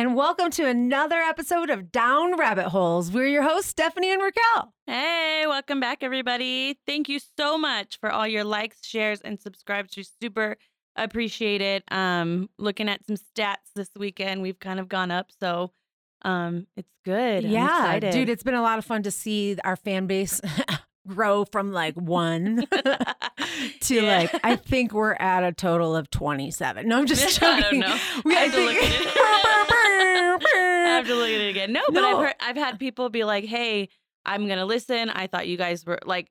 and welcome to another episode of Down Rabbit Holes. We're your hosts, Stephanie and Raquel. Hey, welcome back, everybody. Thank you so much for all your likes, shares, and subscribes. We super appreciate it. Um, looking at some stats this weekend, we've kind of gone up, so um, it's good. Yeah, dude, it's been a lot of fun to see our fan base grow from like one to Yeah. like I think we're at a total of twenty seven. No, I'm just I joking. don't know. We, I I have to look think. I have to look at it again. No, but No. I've heard, I've had people be like, "Hey, I'm gonna listen. I thought you guys were like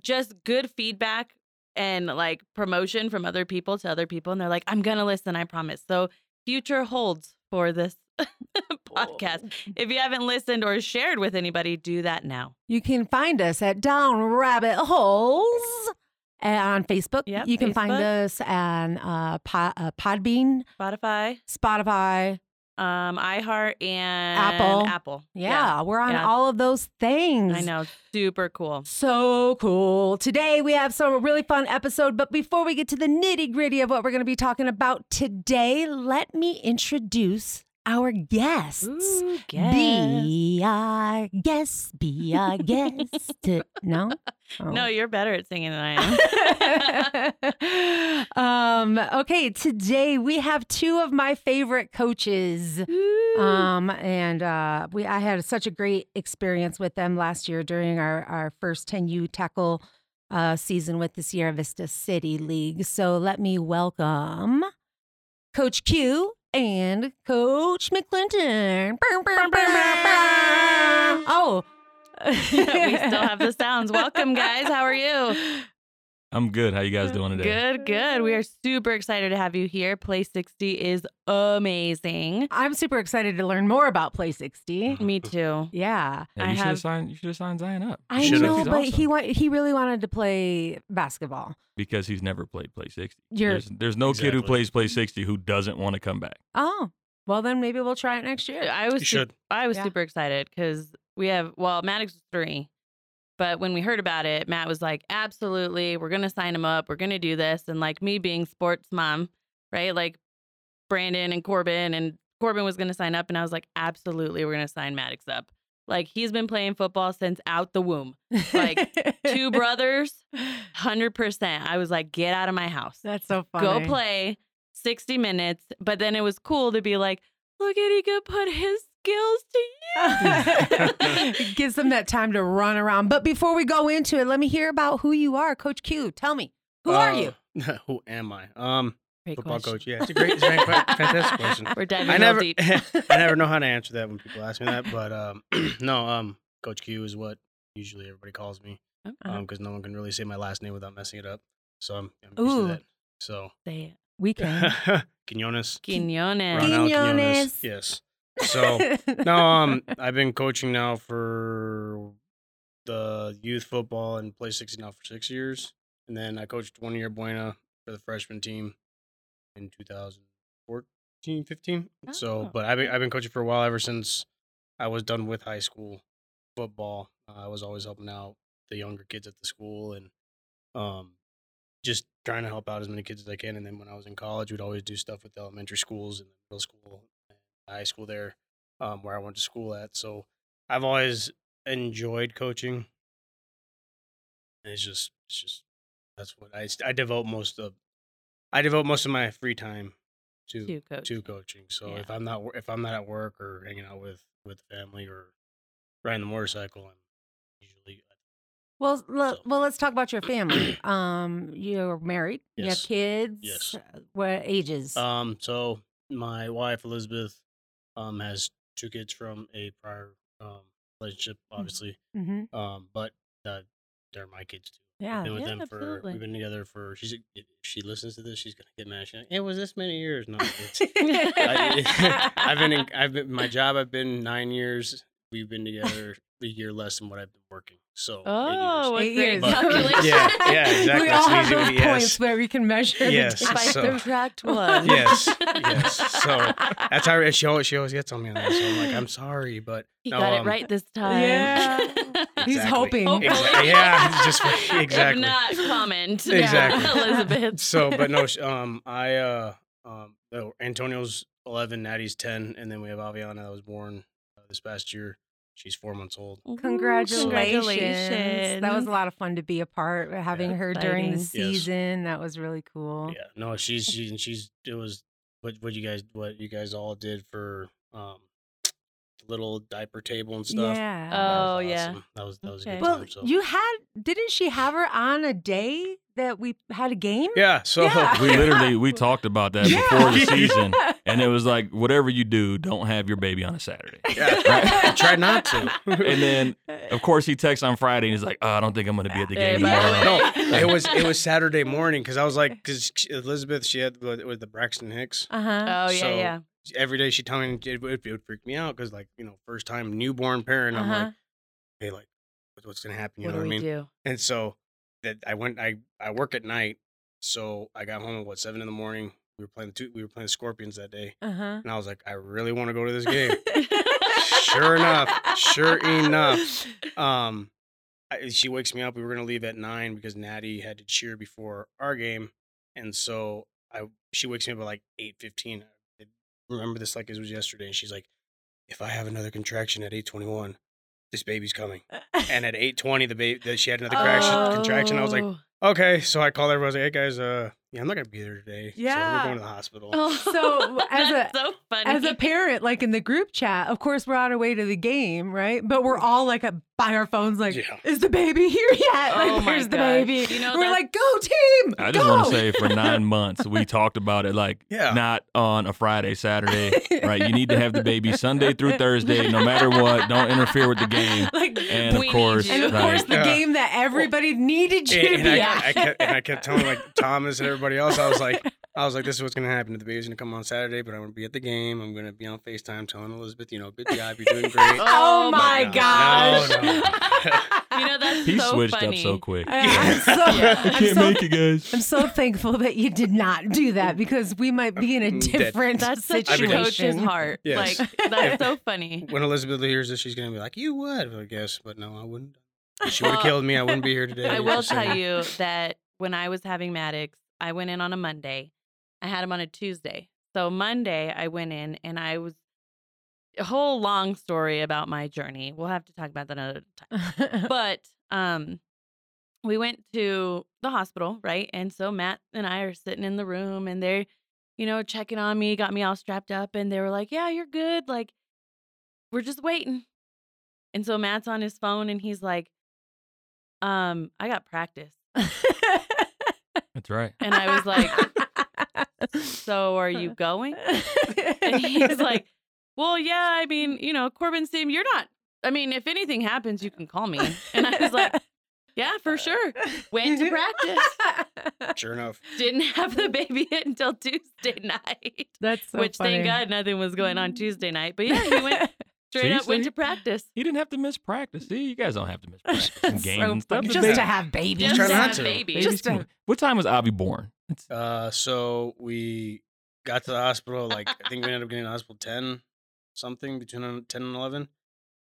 just good feedback and like promotion from other people to other people, and they're like, I'm gonna listen. I promise. So future holds for this podcast. If you haven't listened or shared with anybody, do that now. You can find us at Down Rabbit Holes on Facebook. Yep, you can find us on uh, Pod, uh, Podbean, Spotify, Spotify. um, iHeart, and Apple. Apple. Yeah, we're on yeah. all of those things. I know. Super cool. So cool. Today we have some really fun episode, but before we get to the nitty gritty of what we're going to be talking about today, let me introduce our guests. Ooh, Be our guest, be our guest. no? Oh. No, you're better at singing than I am. um, okay, today we have two of my favorite coaches. Um, and uh, we I had such a great experience with them last year during our, our first 10U tackle uh, season with the Sierra Vista City League. So let me welcome Coach Q and Coach McClinton. Oh. we still have the sounds. Welcome, guys. How are you? I'm good. How you guys mm, doing today? Good, good. We are super excited to have you here. Play 60 is amazing. I'm super excited to learn more about Play 60. Me too. Yeah. Yeah, I you should have- have signed. You should have signed Zion up I Should've. know, He's but he awesome. wa- he really wanted to play basketball. because he's never played Play 60. You're There's, there's no kid who Exactly. plays Play 60 who doesn't want to come back. oh well, then maybe we'll try it next year. I was You su- should. I was Yeah. super excited because we have well, Maddox was three. But when we heard about it, Matt was like, absolutely, we're gonna sign him up, we're gonna do this. And like me being sports mom, right? Like Brandon and Corbin and Corbin was gonna sign up, and I was like, absolutely, we're gonna sign Maddox up. Like he's been playing football since out the womb. like, Two brothers, hundred percent. I was like, get out of my house. That's so funny. Go play 60 minutes. But then it was cool to be like, look at he could put his skills to use. It gives them that time to run around. But before we go into it, let me hear about who you are, Coach Q. Tell me, who are you? Uh, who am I? Um, Great football question. coach. Yeah, it's a great, it's a great fantastic question. We're diving I never, deep. I never know how to answer that when people ask me that. But um, no, um, Coach Q is what usually everybody calls me. Uh-uh. Um, because no one can really say my last name without messing it up. So I'm, I'm used Ooh. to that. So Say it. We can. Quinones. Quinones. Ronald Quinones. Yes. So no, um, I've been coaching now for the youth football and play 60 now for six years. And then I coached one year Buena for the freshman team in 2014, 15. So, Oh. but I've been, I've been coaching for a while ever since I was done with high school football. Uh, I was always helping out the younger kids at the school and um, just trying to help out as many kids as I can. And then when I was in college, we'd always do stuff with the elementary schools and middle school high school there, um, where I went to school at. So I've always enjoyed coaching. And it's just, it's just, that's what I, I devote most of, I devote most of my free time to, To coach. to coaching. So Yeah. if I'm not, if I'm not at work or hanging out with, with family or riding the motorcycle, I'm usually, well, So- well, let's talk about your family. Um, you're married. You have Yes. kids. Yes. Uh, What ages? Um, so my wife Elizabeth um has two kids from a prior um relationship, obviously. hmm Um, but uh, they're my kids too. Yeah. Been with Yeah, them for absolutely. we've been together for she's if she listens to this, she's gonna get mad. She's like, it was this many years. No, I, I've been in I've been my job I've been nine years. We've been together a year less than what I've been working. So eight Oh, what Eight great years. But- Yeah, yeah, exactly. We all have easy. those Yes. points where we can measure. the Yes. If I time. So- subtract one. Yes, yes. So, That's how she always, she always gets on me on that. So I'm like, I'm sorry, but he no, got it um, right this time. Yeah. He's hoping. Hopefully. Exa- yeah, just exactly. If not, comment. Exactly. Elizabeth. So, but no, um, I uh, um, Antonio's 11, Natty's 10, and then we have Aviana that was born uh, this past year. She's four months old. Ooh, Congratulations. That was a lot of fun to be a part of having Yeah. her during the Exciting. Yes. season. That was really cool. Yeah, no, she's she, and she's it was what what you guys what you guys all did for um little diaper table and stuff. Yeah. That was Oh, yeah. that was that was a Okay. good well, time. So you had didn't she have her on a day that we had a game? yeah, so Yeah. We literally we talked about that Yeah. before the season, and it was like whatever you do, don't have your baby on a Saturday. yeah, I tried not to. And then, of course, he texts on Friday and he's like, "Oh, I don't think I'm going to be at the game tomorrow." no, it was it was Saturday morning because I was like because Elizabeth she had with, with the Braxton Hicks. Uh huh. Oh yeah, So, yeah. Every day she told me it would, it would freak me out because like you know first time newborn parent I'm Uh-huh. like hey like what's- what's gonna happen you What know do what I we mean do? And so that I went I I work at night, so I got home at what seven in the morning. We were playing the two, we were playing Scorpions that day, Uh huh. and I was like, I really want to go to this game. Sure enough, sure enough. Um, I, she wakes me up. We were gonna leave at nine because Natty had to cheer before our game, and so I she wakes me up at like eight fifteen. I remember this like it was yesterday. And she's like, "If I have another contraction at eight twenty one, this baby's coming." And at eight twenty, the baby she had another contraction. contraction. I was like, Oh. Okay, so I called everyone. I was like, "Hey guys, uh, yeah, I'm not gonna be there today. so Yeah. we're going to the hospital." Oh, So, as a- so funny. As a parent, like in the group chat, of course we're on our way to the game, right? But we're all like by our phones, like, Yeah. "Is the baby here yet? Like, Oh my where's the baby?" You know, we're like, "Go team!" I just go! want to say, for nine months, we talked about it like Yeah. not on a Friday, Saturday, right? You need to have the baby Sunday through Thursday, no matter what. Don't interfere with the game. like, And of course, and of right. course, the Yeah. game that everybody needed you and, to and be I, at. I kept, and I kept telling like Thomas and everybody else, I was like, I was like, this is what's gonna happen. To the baby's gonna come on Saturday, but I'm gonna be at the game. I'm gonna be on Facetime telling Elizabeth, you know, good job, you're doing great. Oh, oh my no, gosh! no, no. you know that's he so switched funny. up so quick. I- I'm so, Yeah. I can't so- make it, guys. I'm so thankful that you did not do that because we might be in a Dead. different That's such a situation. coach's heart. Yes. Like that's so funny. when Elizabeth hears this, she's gonna be like, you would, I guess, but no, I wouldn't. If she would have Well, killed me. I wouldn't be here today. I will tell you that when I was having Maddox, I went in on a Monday. I had him on a Tuesday. So Monday I went in and I was a whole long story about my journey. We'll have to talk about that another time. But um we went to the hospital, right? And so Matt and I are sitting in the room and they're, you know, checking on me, got me all strapped up, and they were like, Yeah, you're good. Like, we're just waiting. And so Matt's on his phone and he's like, um, I got practice. That's right. And I was like, So are you going? And he's like, Well, yeah, I mean, you know, Corbin Sim, you're not I mean, if anything happens, you can call me. And I was like, Yeah, for uh, sure. Went to practice. Sure enough. Didn't have the baby until Tuesday night. That's so which funny. thank God nothing was going on mm-hmm. Tuesday night. But yeah, he went straight See, up, went see? to practice. He didn't have to miss practice. See, you guys don't have to miss practice and games so and stuff. Just baby- to have babies. Just Try to have to. baby. baby's just to- What time was Avi born? Uh, so we got to the hospital. Like I think we ended up getting to the hospital ten something between ten and eleven,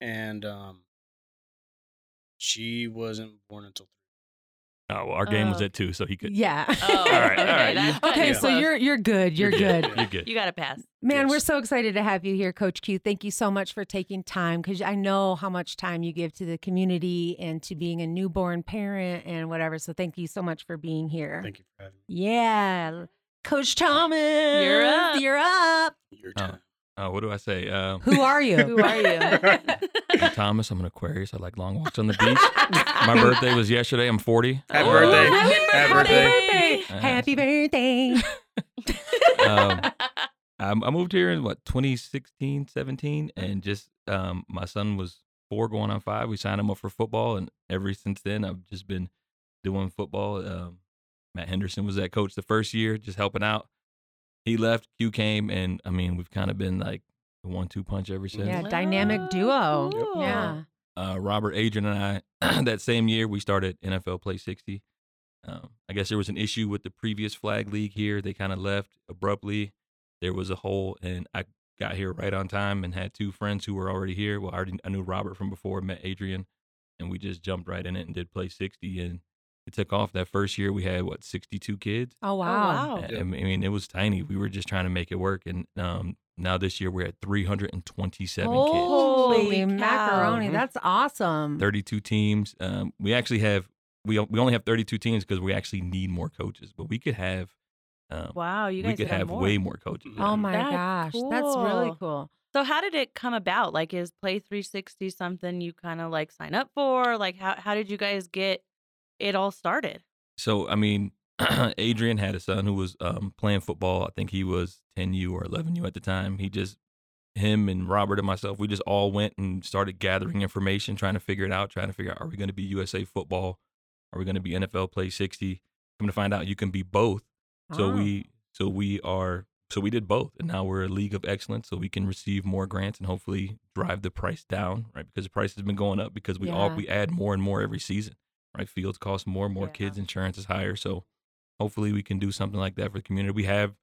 and um, she wasn't born until oh, well, our game was Oh. at two, so he could. Yeah. Oh, All right, all okay. right. That's Okay, kinda so close. you're you're good. You're, good. You're good. You got to pass. Man, we're so excited to have you here, Coach Q. Thank you so much for taking time because I know how much time you give to the community and to being a newborn parent and whatever. So thank you so much for being here. Thank you for having Yeah. Coach Thomas. You're up. You're up. Your Oh. time. Uh, what do I say? Uh, Who are you? Who are you? I'm Thomas. I'm an Aquarius. I like long walks on the beach. My birthday was yesterday. I'm 40. Happy Oh, birthday. Happy, Happy happy birthday. birthday. Happy birthday. Um, I, I moved here in what 2016, 17, and just um, my son was four, going on five. We signed him up for football, and ever since then, I've just been doing football. Um, Matt Henderson was that coach the first year, just helping out. He left, Q came, and I mean, we've kind of been like the one-two punch ever since. Yeah, dynamic duo. cool. Yeah. uh, Robert Adrian and I that same year we started NFL Play 60. Um, I guess there was an issue with the previous flag league here. They kind of left abruptly. There was a hole, and I got here right on time and had two friends who were already here. Well, I already I knew Robert from before, met Adrian, and we just jumped right in it and did Play 60. And it took off. That first year we had what 62 kids. Oh wow. wow. I- I mean, it was tiny. We were just trying to make it work, and um, now this year we're at 327 kids, Holy Holy cow. macaroni. Mhm. That's awesome. 32 teams. Um, we actually have we we only have 32 teams because we actually need more coaches, but we could have um, Wow, you guys we could have, have more. way more coaches. Oh my That's gosh. That's really cool. cool. So how did it come about? Like is Play 360 something you kind of like sign up for? Like how how did you guys get it all started? So I mean, Adrian had a son who was um, playing football. I think he was 10U or 11U at the time. He just him and Robert and myself, we just all went and started gathering information, trying to figure it out, trying to figure out are we going to be USA football, are we going to be NFL Play 60? Come to find out, you can be both. So Oh. we so we are so we did both, and now we're a league of excellence, so we can receive more grants and hopefully drive the price down, right? Because the price has been going up because we all we add more and more every season, right? Fields cost more, more Yeah. kids, insurance is higher, so hopefully we can do something like that for the community. We have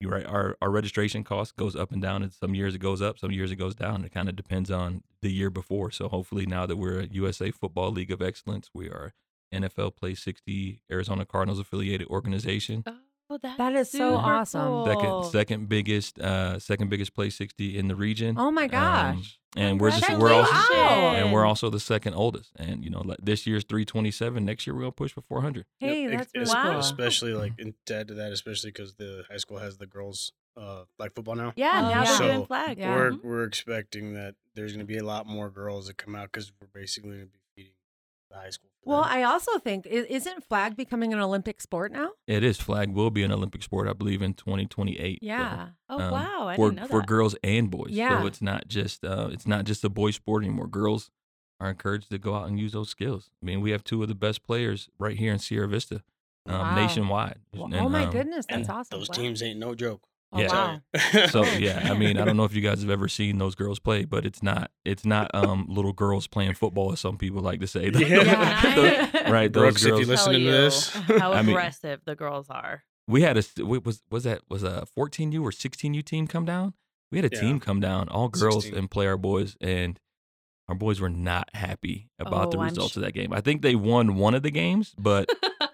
you're right, our our registration cost goes up and down, and some years it goes up, some years it goes down. It kind of depends on the year before. So hopefully now that we're a USA Football League of Excellence, we are NFL Play 60 Arizona Cardinals affiliated organization. Oh, that's That is so awesome. second cool. second biggest uh second biggest play 60 in the region Oh my Um, gosh. and we're just we're also Wow. and we're also the second oldest and you know like this year's 327 next year we're gonna push for 400 Hey, Yep, that's ex- really Wow. cool. Especially like in, to add to that, especially because the high school has the girls uh like football now. Yeah, Oh, now yeah. they're So, doing flag. Yeah. We're Mhm. we're expecting that there's going to be a lot more girls that come out because we're basically going to be feeding the high school. For Well. I also think isn't flag becoming an Olympic sport now? it is flag will be an olympic sport i believe in 2028 so, Yeah. Oh um, wow, I for didn't know for girls and boys Yeah. so it's not just uh it's not just a boy sport anymore girls are encouraged to go out and use those skills i mean we have two of the best players right here in sierra vista um, Wow. nationwide Well, And, oh my um, goodness, And that's awesome. Those Wow. teams ain't no joke. Oh, Yeah. wow. So yeah, I mean, I don't know if you guys have ever seen those girls play, but it's not it's not um little girls playing football as some people like to say. Yeah. Those- right, those Brooks, if you Tell listening to you this, how I mean- aggressive the girls are. we had a wait, was was that was a 14U or 16U team come down? We had a Yeah. team come down, all girls 16. and play our boys, and our boys were not happy about the Oh, I'm results sh- of that game. I think they won one of the games, but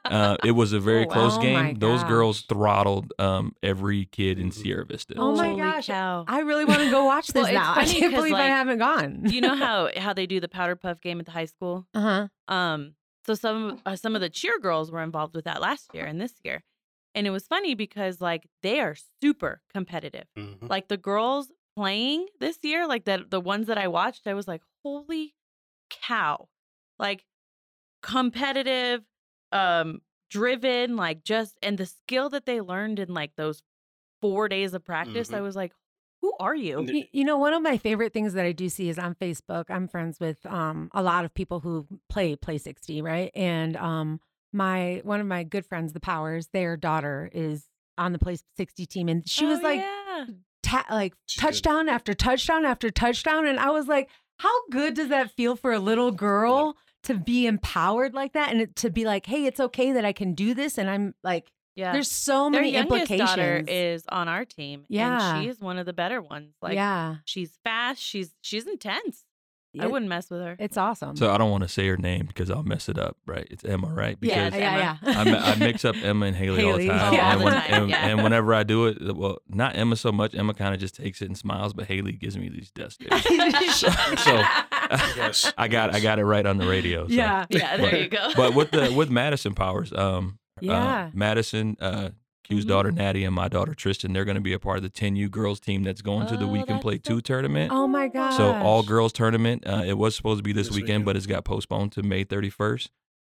uh, it was a very Oh, close wow. Oh my game. Those girls throttled um, every kid in. Sierra Vista. Oh my Holy gosh. cow. I really want to go watch this Well, now. I can't believe I haven't gone. You know how how they do the powder puff game at the high school? Uh huh. Um, so some uh, some of the cheer girls were involved with that last year and this year, and it was funny because like they are super competitive. Mhm. Like the girls playing this year, like that the ones that I watched, I was like, holy cow, like competitive, um, driven, like just and the skill that they learned in like those four days of practice, I Mhm. was like, who are you? And Y- You know, one of my favorite things that I do see is on Facebook. I'm friends with um, a lot of people who play Play 60, right? And um, my one of my good friends, the Powers, their daughter is on the Play 60 team, and she was Oh, like, yeah. ta- like She's good. touchdown after touchdown after touchdown, and I was like, how good does that feel for a little girl to be empowered like that, and to be like, hey, it's okay that I can do this, and I'm like, yeah. there's so Their many implications. daughter is on our team. Yeah. and she's one of the better ones. Like, yeah, she's fast. She's she's intense. I wouldn't mess with her. It's awesome. So I don't want to say her name because I'll mess it up, right? It's Emma, right? yeah, Because yeah, yeah. I, mi- I mix up Emma and Haley, all the Haley, time. yeah. and, all when- the time, and- yeah. and whenever I do it, well, not Emma so much. Emma kind of just takes it and smiles, but Haley gives me these death stares. so, so Yes. I got I got it right on the radio. So. yeah, yeah, there But- you go. But with the with Madison Powers, um, Yeah. uh, Madison, uh, Q's Mhm. daughter Natty and my daughter Tristan, they're going to be a part of the 10U girls team that's going to the Oh, We Can Play so Two tournament. Oh my gosh. So all girls tournament. Uh, it was supposed to be this, This weekend, weekend. but it's got postponed to May 31st.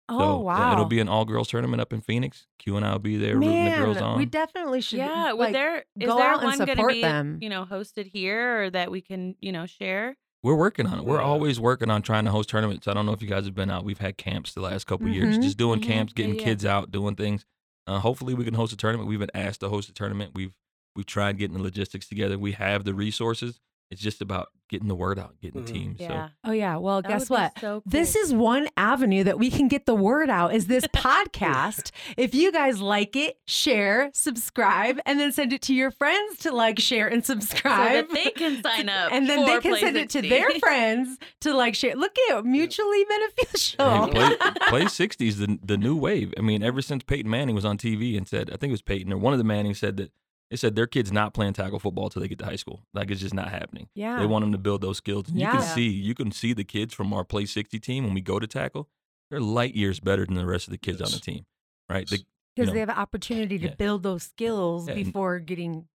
Oh so uh, wow. it'll be an all girls tournament up in Phoenix. Q and I will be there rooting the girls on. we definitely should. yeah, would like, there is go there out one going to be them. you know hosted here or that we can you know share? We're working on it. We're Yeah. always working on trying to host tournaments. I don't know if you guys have been out. We've had camps the last couple years, Mhm, just doing mhm. camps, Yeah, getting yeah. kids out, doing things. Uh, hopefully, we can host a tournament. We've been asked to host a tournament. We've we've tried getting the logistics together. We have the resources. It's just about getting the word out, getting Mhm. the team. Yeah. Oh yeah. Well, That guess what? so This is one avenue that we can get the word out is this podcast. if you guys like it, share, subscribe, and then send it to your friends to like, share, and subscribe, so subscribe. that they can sign up. and then they can Play send it to their friends to like share. Look at it, mutually beneficial. Hey, play, play 60 is the, the new wave. I mean, ever since Peyton Manning was on TV and said, I think it was Peyton or one of the Mannings said that they said their kid's not playing tackle football till they get to high school. Like it's just not happening. yeah. They want them to build those skills. And you can see, you can see the kids from our Play 60 team when we go to tackle, they're light years better than the rest of the kids on the team, right? The, because know, they have an opportunity to yeah. build those skills Yeah, before getting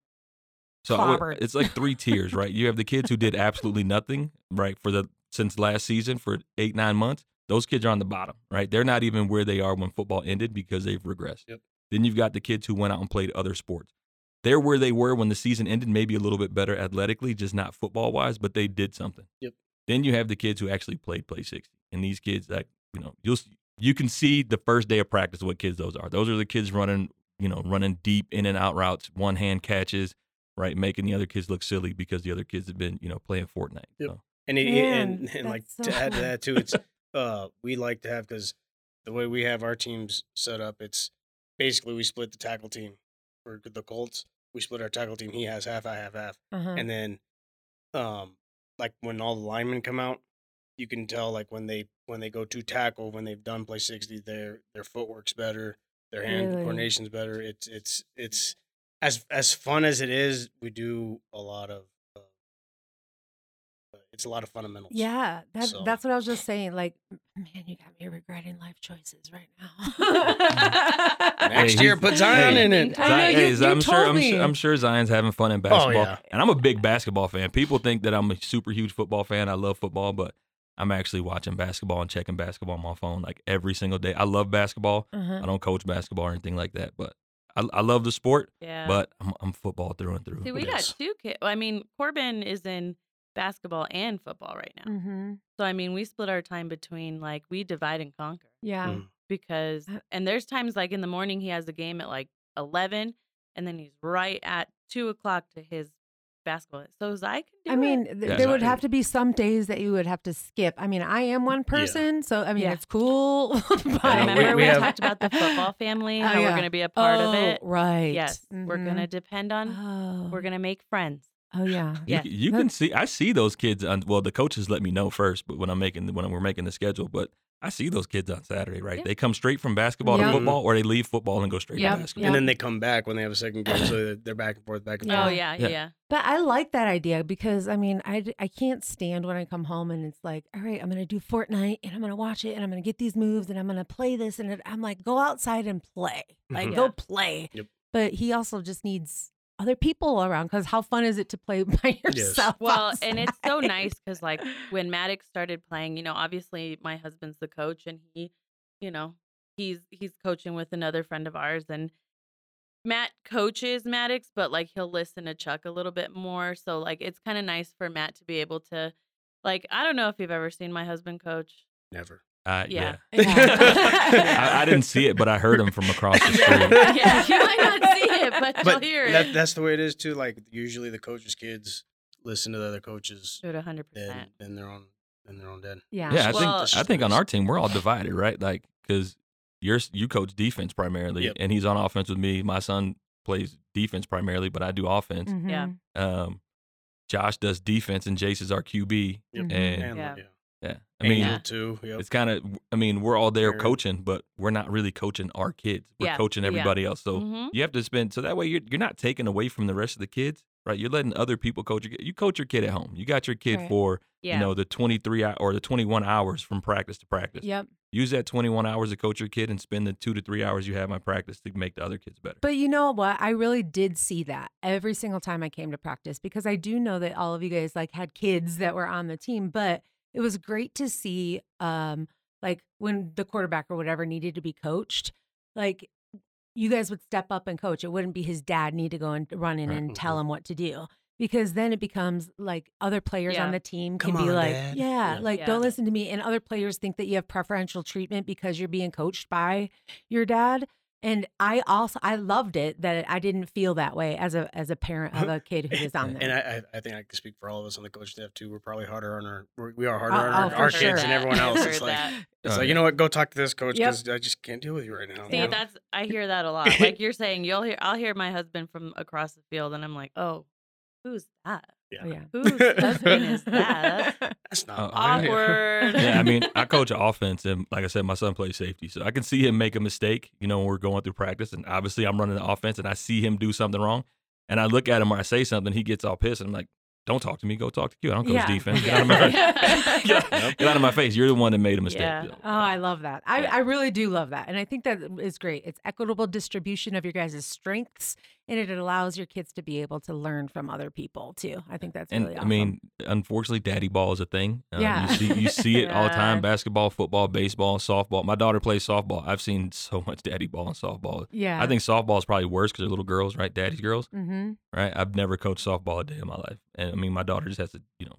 So would- clobbered. it's like three tiers, right? You have the kids who did absolutely nothing, right, for the since last season for eight nine months. Those kids are on the bottom, right? They're not even where they are when football ended because they've regressed. Yep. Then you've got the kids who went out and played other sports. They're where they were when the season ended, maybe a little bit better athletically, just not football wise, but they did something. Yep. Then you have the kids who actually played play sixty, and these kids that you know you'll you can see the first day of practice what kids those are. Those are the kids running you know running deep in and out routes, one hand catches, right, making the other kids look silly because the other kids have been you know playing Fortnite. Yep. So, And it, Man, and, and like that's to add to that too, it's uh we like to have because the way we have our teams set up, it's basically we split the tackle team for the Colts. We split our tackle team. He has half, I have half, uh-huh. and then um like when all the linemen come out, you can tell like when they when they go to tackle when they've done play sixty, their their footwork's better, their hand Really? coordination's better. It's it's it's as as fun as it is. We do a lot of. It's a lot of fundamentals. Yeah, that, So- that's what I was just saying. Like, man, you got me regretting life choices right now. Next Hey, year, put Zion hey, in it. I know, Zion- you- hey, you I'm sure told I'm, me. I'm sure Zion's having fun in basketball, yeah. and I'm a big basketball fan. People think that I'm a super huge football fan. I love football, but I'm actually watching basketball and checking basketball on my phone like every single day. I love basketball. uh-huh. I don't coach basketball or anything like that, but I, I love the sport. Yeah. But I'm, I'm football through and through. See, we Yes. got two kids. I mean, Corbin is in basketball and football right now. Mm-hmm. So I mean, we split our time between like we divide and conquer Yeah. Mm. because Uh, and there's times like in the morning he has a game at like eleven, and then he's right at two o'clock to his basketball. So I can do I mean, th- Yeah. there would have to be some days that you would have to skip. I mean, I am one person, so I mean, Yeah. it's cool. but Yeah, remember we, we have- talked about the football family, Oh, how yeah. we're going to be a part oh, of it. right? Yes, we're Mhm. going to depend on. Oh, We're going to make friends. Oh yeah. You, Yes. can- you can see, I see those kids on. Well, the coaches let me know first, but when I'm making when we're making the schedule, but I see those kids on Saturday, right? Yeah. They come straight from basketball Yep. to football, or they leave football and go straight Yep. to basketball. Yep. And then they come back when they have a second game, so they're- they're back and forth, back and Yeah. Oh forth. yeah, Yeah. yeah. But I like that idea because I mean, I I can't stand when I come home and it's like, all right, I'm going to do Fortnite and I'm going to watch it and I'm going to get these moves and I'm going to play this. And it, I'm like, go outside and play. Like, Mhm. go play. Yep. But he also just needs other people around because how fun is it to play by Yes. yourself? Well, and it's so nice because like when Maddox started playing, you know, obviously my husband's the coach and he, you know, he's he's coaching with another friend of ours and Matt coaches Maddox, but like he'll listen to Chuck a little bit more. So like it's kind of nice for Matt to be able to like I don't know if you've ever seen my husband coach. Never. Uh, Yeah. yeah. Yeah. I, I didn't see it, but I heard him from across the Yeah, street. yeah, you might not see it, but, you'll But hear that, it. that's the way it is too. Like usually the coaches' kids listen to the other coaches, Do it hundred then percent. then their own then their own dad. yeah. Yeah, I Well- think I think on our team we're all divided, right? Like because you're you coach defense primarily, Yep. and he's on offense with me. My son plays defense primarily, but I do offense. Yeah. Mhm. Um, Josh does defense, and Jace is our QB. Yep. And And, Yeah. Yeah. yeah, I mean, Yeah. Too. Yep. it's kind of. I mean, we're all there Aaron. coaching, but we're not really coaching our kids. We're Yeah, coaching yeah. everybody else. So Mhm. you have to spend. So that way, you're you're not taking away from the rest of the kids, right? You're letting other people coach your kid. You coach your kid at home. You got your kid Right. for Yeah. you know the 23 or the 21 hours from practice to practice. Yep. Use that 21 hours to coach your kid and spend the two to three hours you have on practice to make the other kids better. But you know what? I really did see that every single time I came to practice because I do know that all of you guys like had kids that were on the team, but it was great to see um like when the quarterback or whatever needed to be coached, like you guys would step up and coach. It wouldn't be his dad need to go and run in Right. and tell him what to do. Because then it becomes like other players Yeah. on the team Come can be on, like, yeah, Yeah. like Yeah. don't listen to me. And other players think that you have preferential treatment because you're being coached by your dad. And I also I loved it that I didn't feel that way as a as a parent of a kid who is on there. And I, I, I think I can speak for all of us on the coach staff too. We're probably harder on our, we're, we are harder Oh, on oh, our, for our sure. kids than That- everyone else. It's like, that. it's Oh, like, yeah. you know what? Go talk to this coach Yep. because I just can't deal with you right now. See, you know? that's I hear that a lot. Like you're saying, you'll hear I'll hear my husband from across the field, and I'm like, oh, who's that? Yeah. Oh, yeah. Whose husband is that? That's That's not oh, mine. awkward. yeah, I mean, I coach offense, and like I said, my son plays safety, so I can see him make a mistake. You know, when we're going through practice, and obviously I'm running the offense, and I see him do something wrong, and I look at him or I say something, he gets all pissed, and I'm like, "Don't talk to me. Go talk to you. I don't coach Yeah. defense. Get out of my face. Get out- get out of my face. You're the one that made a mistake." Yeah. So, Oh, I love that. I, Yeah. I really do love that. And I think that is great. It's equitable distribution of your guys' strengths and it allows your kids to be able to learn from other people too. I think that's and really Awesome. I mean, unfortunately, daddy ball is a thing. Um, Yeah. you see, you see it all the time: basketball, football, baseball, softball. My daughter plays softball. I've seen so much daddy ball and softball. yeah. I think softball is probably worse because they're little girls, right? Daddy's girls. mm-hmm. right? I've never coached softball a day in my life, and I mean, my daughter just has to, you know,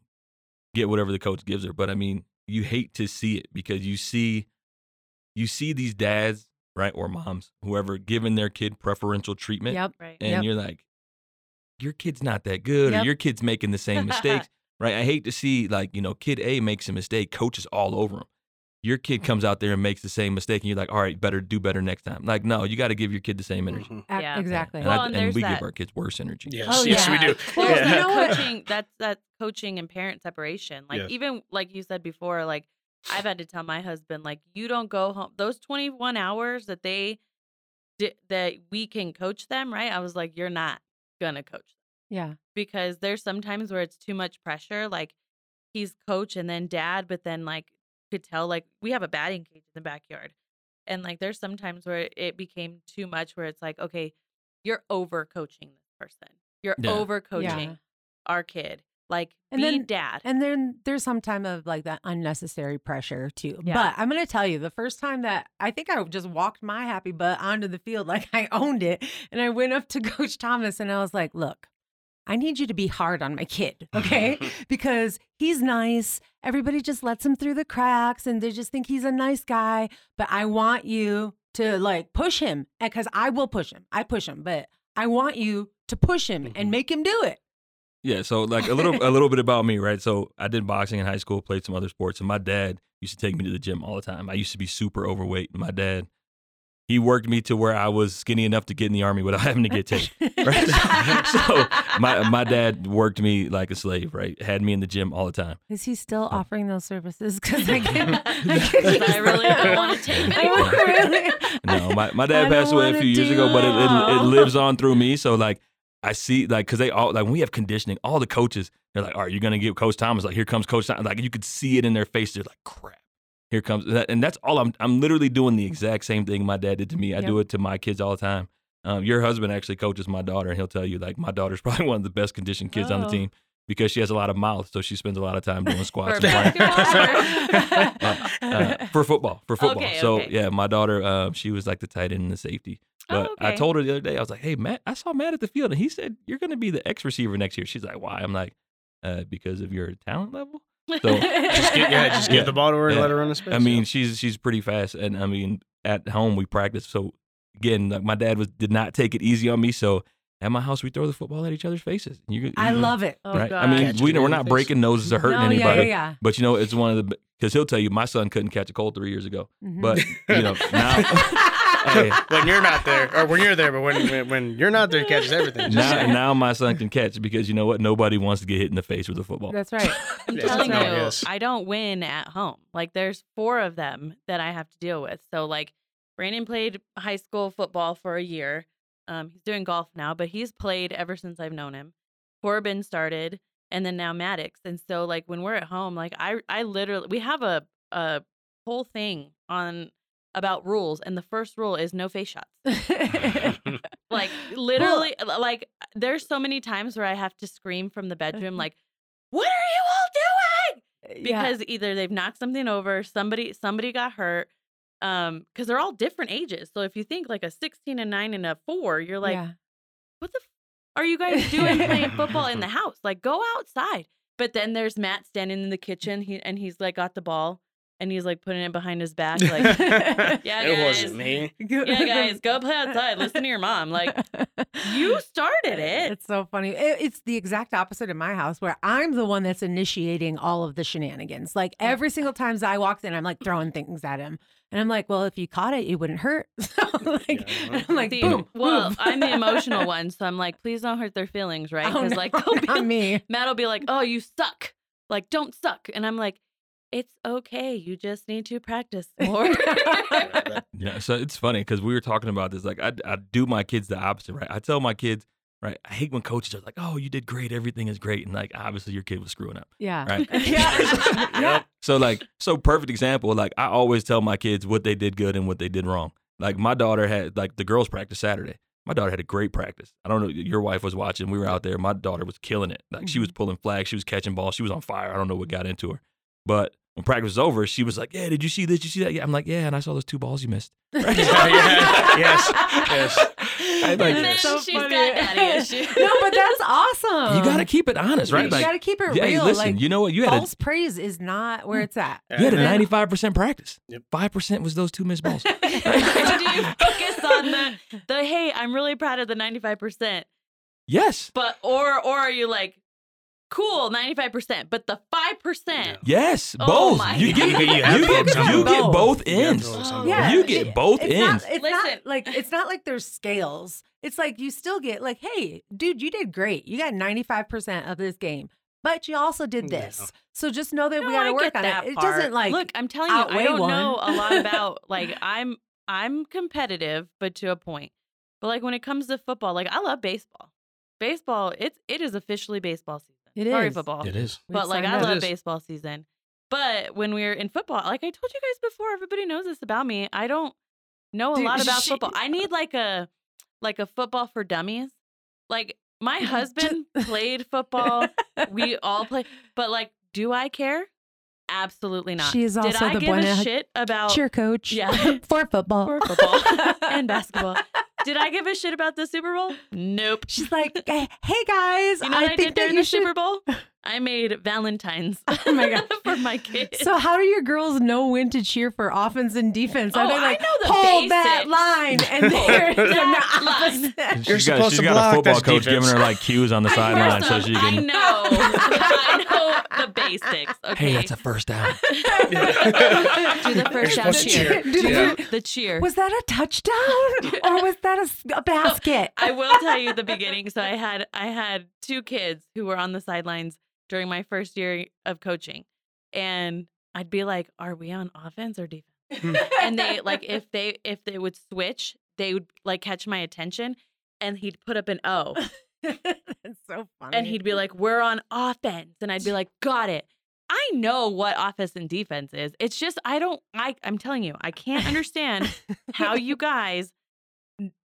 get whatever the coach gives her. But I mean, you hate to see it because you see, you see these dads, right, or moms, whoever, giving their kid preferential treatment, Yep. Right. and Yep. you're like, your kid's not that good, Yep. or your kid's making the same mistakes, right? I hate to see like, you know, kid A makes a mistake, coaches all over him. Your kid comes out there and makes the same mistake, and you're like, all right, better do better next time. Like, no, you got to give your kid the same energy. Mhm. Yeah. Exactly. And, Well, I, and and we that- give our kids worse energy. Yes, Oh, yes, we do. Well, yeah. you know what? coaching that's that's coaching and parent separation like Yes. even like you said before like i've had to tell my husband like you don't go home those 21 hours that they di- that we can coach them right? I was like you're not gonna coach them. Yeah. because there's sometimes where it's too much pressure like he's coach and then dad but then like could tell like we have a batting cage in the backyard and like there's sometimes where it became too much where it's like okay you're over coaching this person. You're Yeah. over coaching our kid like And be then- dad And then there's some time of like that unnecessary pressure too. Yeah. But I'm going to tell you, the first time that I think I just walked my happy butt onto the field, like I owned it. And I went up to Coach Thomas and I was like, look, I need you to be hard on my kid, okay? because he's nice. Everybody just lets him through the cracks and they just think he's a nice guy. But I want you to like push him because I will push him. I push him, but I want you to push him Mhm. and make him do it. Yeah, so like a little a little bit about me, right? So I did boxing in high school, played some other sports, and my dad used to take me to the gym all the time. I used to be super overweight. and My dad, he worked me to where I was skinny enough to get in the army without having to get taken. Right? so my my dad worked me like a slave, right? Had me in the gym all the time. Is he still offering those services? Because I can. But I really don't wanna take him I anymore. really- No, my, my dad passed away a few years ago, but it, it, it it. lives on through me. So like I see like because they all like when we have conditioning, all the coaches they're like, "All right, you're gonna give Coach Thomas like here comes Coach Thomas." Like you could see it in their face. They're like, "Crap." Here comes that, and that's all I'm. I'm literally doing the exact same thing my dad did to me. I do it to my kids all the time. Um, your husband actually coaches my daughter, and he'll tell you like my daughter's probably one of the best conditioned kids on the Oh. team because she has a lot of mouth, so she spends a lot of time doing For squats. and planks basketball or- uh, for football. For football. Okay, so okay. yeah, my daughter, uh, she was like the tight end and the safety. But Oh, I told her the other day, I was like, "Hey, Matt, I saw Matt at the field, and he said you're going to be the X receiver next year." She's like, "Why?" I'm like, uh, "Because of your talent level." So- just get, yeah, just Yeah. give the ball to her and Yeah. let her run the space. I mean, she's she's pretty fast, and I mean, at home we practice. So again, like my dad was did not take it easy on me. So at my house, we throw the football at each other's faces. You, I you- love it. Oh, right. I mean, Catch we, we're not face. breaking noses or hurting No, yeah, anybody. yeah, But you know, it's one of the because he'll tell you my son couldn't catch a cold three years ago. yeah. Mhm. But you know now. Hey, when you're not there, or when you're there, but when when, when you're not there, he catches everything. Just now, saying. now my son can catch because you know what? Nobody wants to get hit in the face with a football. That's right. I'm Yes, telling no, you, yes. I don't win at home. Like there's four of them that I have to deal with. So like Brandon played high school football for a year. Um, he's doing golf now, but he's played ever since I've known him. Corbin started, and then now Maddox. And so like when we're at home, like I I literally we have a a whole thing on about rules, and the first rule is no face shots. Like literally, l- like there's so many times where I have to scream from the bedroom, mm-hmm. like, "What are you all doing?" Uh, yeah. Because either they've knocked something over, somebody somebody got hurt, um, because they're all different ages. So if you think like a 16 and nine and a four, you're like, yeah. "What the f- are you guys doing playing football in the house? Like, go outside." But then there's Matt standing in the kitchen, he, and he's like got the ball, and he's like putting it behind his back, like, Yeah, it wasn't me. "Yeah, guys, go play outside. Listen to your mom." Like, you started it. It's so funny. It- it's the exact opposite in my house where I'm the one that's initiating all of the shenanigans. Like every single time I walked in, I'm like throwing things at him. And I'm like, well, if you caught it, it wouldn't hurt. So like, Yeah. I'm like, See, boom. well, move. I'm the emotional one, so I'm like, please don't hurt their feelings, right? Oh, Because no, like they'll be me. Matt will be like, "Oh, you suck. Like, don't suck." And I'm like, "It's okay. You just need to practice more." Yeah, so it's funny because we were talking about this. Like, I, I do my kids the opposite, right? I tell my kids, right? I hate when coaches are like, "Oh, you did great. Everything is great," and like, obviously, your kid was screwing up, Yeah. right? Yeah. Yep. So, like, so perfect example. Like, I always tell my kids what they did good and what they did wrong. Like, my daughter had like the girls' practice Saturday. My daughter had a great practice. I don't know. Your wife was watching. We were out there. My daughter was killing it. Like, she was mm-hmm. pulling flags. She was catching balls. She was on fire. I don't know what got into her, but. When practice was over, she was like, "Yeah, did you see this? Did you see that? Yeah." I'm like, "Yeah," and I saw those two balls you missed. Yeah, yeah, yes, yes. I and then so she's funny. got daddy issues. no, but that's awesome. You got to keep it honest, right? You Like, got to keep it yeah, real. listen, like, you know what? You had a false praise is not where it's at. you had a 95 percent practice. Five percent was those two missed balls. so do you focus on the the hey, I'm really proud of the 95%, yes, but or or are you like cool 95%, but the 5%? yes, Oh both. my you get God. you, You get, you get both. both You have to ends. focus on Oh, both. yeah. You get both it's ends. Not, it's Listen. not like it's not like there's scales. It's like you still get like, hey, dude, you did great. You got 95% of this game. But you also did Yeah. this. So just know that No, we gotta work on that it. It doesn't like Look, I'm telling you, I don't one. know a lot about like I'm I'm competitive, but to a point. But like when it comes to football, like I love baseball. Baseball, it's it is officially baseball season. It Sorry, is. football. It is. we But like I love baseball season. But when we're in football, like I told you guys before, everybody knows this about me. I don't know a Dude, lot about she- football. I need like a like a football for dummies. Like my husband played football. we all play, but like, do I care? Absolutely not. She is Did also I the give a uh, shit about cheer coach Yeah. for football. for football and basketball? Did I give a shit about the Super Bowl? Nope. She's like, hey hey, guys, You know I what I, think did that during the should. Super Bowl? I made Valentine's. Oh my gosh. for my kids. So how do your girls know when to cheer for offense and defense? Are Oh, they I like know the hold that line and there's the That line. opposite? You're she's got, supposed she's to got block a football coach defense. giving her like cues on the sideline so off, she I can. know. I know the basics. Okay. Hey, that's a first down. Do the first down cheer. cheer. Do the Yeah. The cheer. Was that a touchdown or was that a basket? I will tell you the beginning. So I had I had two kids who were on the sidelines during my first year of coaching, and I'd be like, "Are we on offense or defense?" Hmm. and they like if they if they would switch, they would like catch my attention, and he'd put up an O, That's so funny. and he'd be like, "We're on offense," and I'd be like, "Got it." I know what offense and defense is. It's just I don't. I I'm telling you, I can't understand how you guys